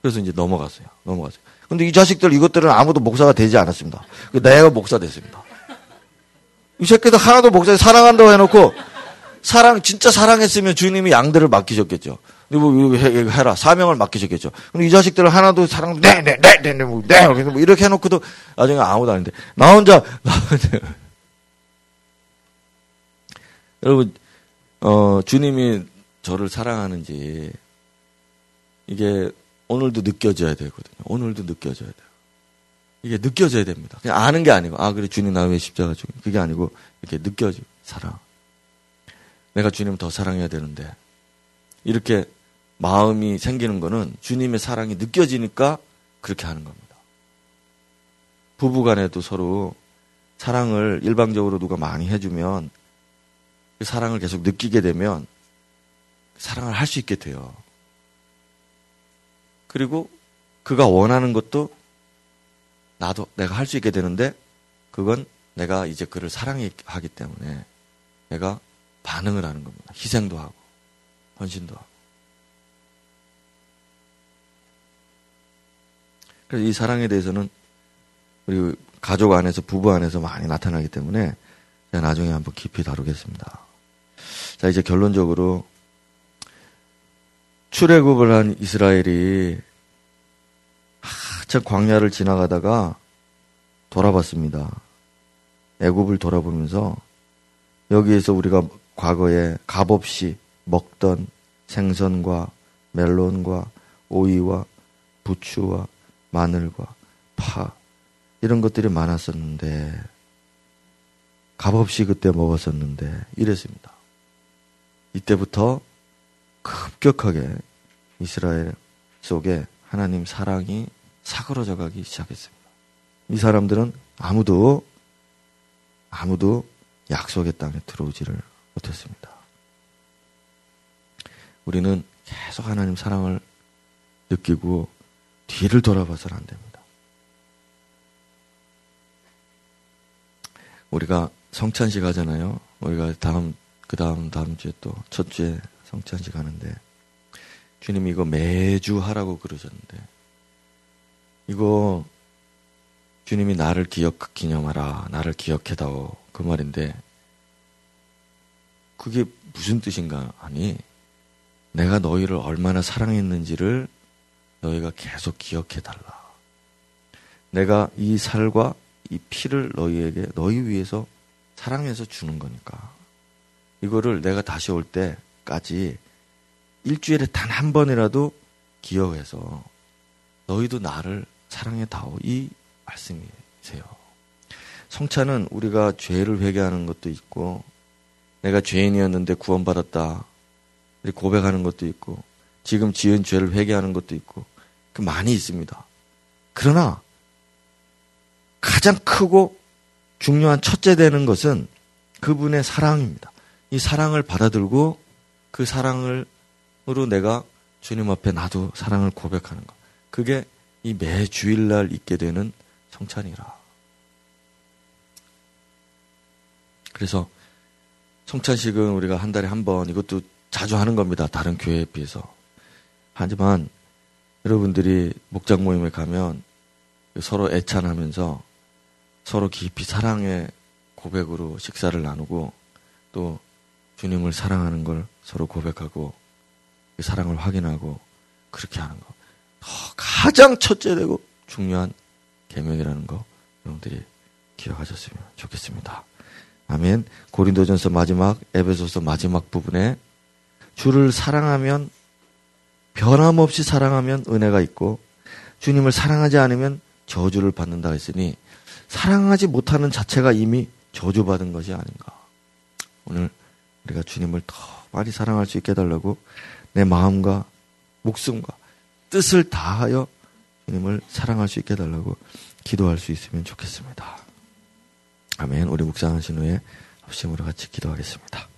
그래서 이제 넘어갔어요. 넘어갔어요. 근데 이 자식들 이것들은 아무도 목사가 되지 않았습니다. 그 내가 목사 됐습니다. 이 새끼들 하나도 목사 사랑한다고 해놓고 사랑 진짜 사랑했으면 주님이 양들을 맡기셨겠죠. 뭐 해라 사명을 맡기셨겠죠. 근데 이 자식들은 하나도 사랑 네네네네네 네, 뭐, 네, 뭐 이렇게 해놓고도 나중에 아무도 아닌데 나 혼자 나 혼자 여러분 어 주님이 저를 사랑하는지 이게 오늘도 느껴져야 되거든요. 오늘도 느껴져야 돼요. 이게 느껴져야 됩니다. 그냥 아는 게 아니고, 아, 그래, 주님 나 왜 십자가 죽 그게 아니고, 이렇게 느껴지고, 사랑. 내가 주님을 더 사랑해야 되는데, 이렇게 마음이 생기는 거는 주님의 사랑이 느껴지니까 그렇게 하는 겁니다. 부부 간에도 서로 사랑을 일방적으로 누가 많이 해주면, 그 사랑을 계속 느끼게 되면, 사랑을 할 수 있게 돼요. 그리고 그가 원하는 것도 나도 내가 할 수 있게 되는데 그건 내가 이제 그를 사랑하기 때문에 내가 반응을 하는 겁니다. 희생도 하고 헌신도 하고. 그래서 이 사랑에 대해서는 우리 가족 안에서 부부 안에서 많이 나타나기 때문에 제가 나중에 한번 깊이 다루겠습니다. 자 이제 결론적으로 출애굽을 한 이스라엘이 한참 광야를 지나가다가 돌아봤습니다. 애굽을 돌아보면서 여기에서 우리가 과거에 값없이 먹던 생선과 멜론과 오이와 부추와 마늘과 파 이런 것들이 많았었는데 값없이 그때 먹었었는데 이랬습니다. 이때부터 급격하게 이스라엘 속에 하나님 사랑이 사그러져 가기 시작했습니다. 이 사람들은 아무도 아무도 약속의 땅에 들어오지를 못했습니다. 우리는 계속 하나님 사랑을 느끼고 뒤를 돌아봐서는 안 됩니다. 우리가 성찬식 하잖아요. 우리가 다음 그 다음 다음 주에 또 첫 주에 성찬식 하는데 주님이 이거 매주 하라고 그러셨는데 이거 주님이 나를 기억 기념하라. 나를 기억해다오. 그 말인데 그게 무슨 뜻인가 하니 내가 너희를 얼마나 사랑했는지를 너희가 계속 기억해 달라. 내가 이 살과 이 피를 너희에게 너희 위해서 사랑해서 주는 거니까. 이거를 내가 다시 올 때 까지 일주일에 단 한 번이라도 기억해서 너희도 나를 사랑해 다오. 이 말씀이세요. 성찬은 우리가 죄를 회개하는 것도 있고 내가 죄인이었는데 구원받았다. 고백하는 것도 있고 지금 지은 죄를 회개하는 것도 있고 그 많이 있습니다. 그러나 가장 크고 중요한 첫째 되는 것은 그분의 사랑입니다. 이 사랑을 받아들고 그 사랑으로 내가 주님 앞에 나도 사랑을 고백하는 것. 그게 이 매 주일날 있게 되는 성찬이라. 그래서 성찬식은 우리가 한 달에 한 번 이것도 자주 하는 겁니다. 다른 교회에 비해서. 하지만 여러분들이 목장 모임에 가면 서로 애찬하면서 서로 깊이 사랑의 고백으로 식사를 나누고 또 주님을 사랑하는 걸 서로 고백하고 그 사랑을 확인하고 그렇게 하는 거. 가장 첫째 되고 중요한 계명이라는 거 여러분들이 기억하셨으면 좋겠습니다. 아멘. 고린도전서 마지막 에베소서 마지막 부분에 주를 사랑하면 변함없이 사랑하면 은혜가 있고 주님을 사랑하지 않으면 저주를 받는다 했으니 사랑하지 못하는 자체가 이미 저주받은 것이 아닌가. 오늘 우리가 주님을 더 많이 사랑할 수 있게 해달라고 내 마음과 목숨과 뜻을 다하여 주님을 사랑할 수 있게 해달라고 기도할 수 있으면 좋겠습니다. 아멘. 우리 묵상하신 후에 합심으로 같이 기도하겠습니다.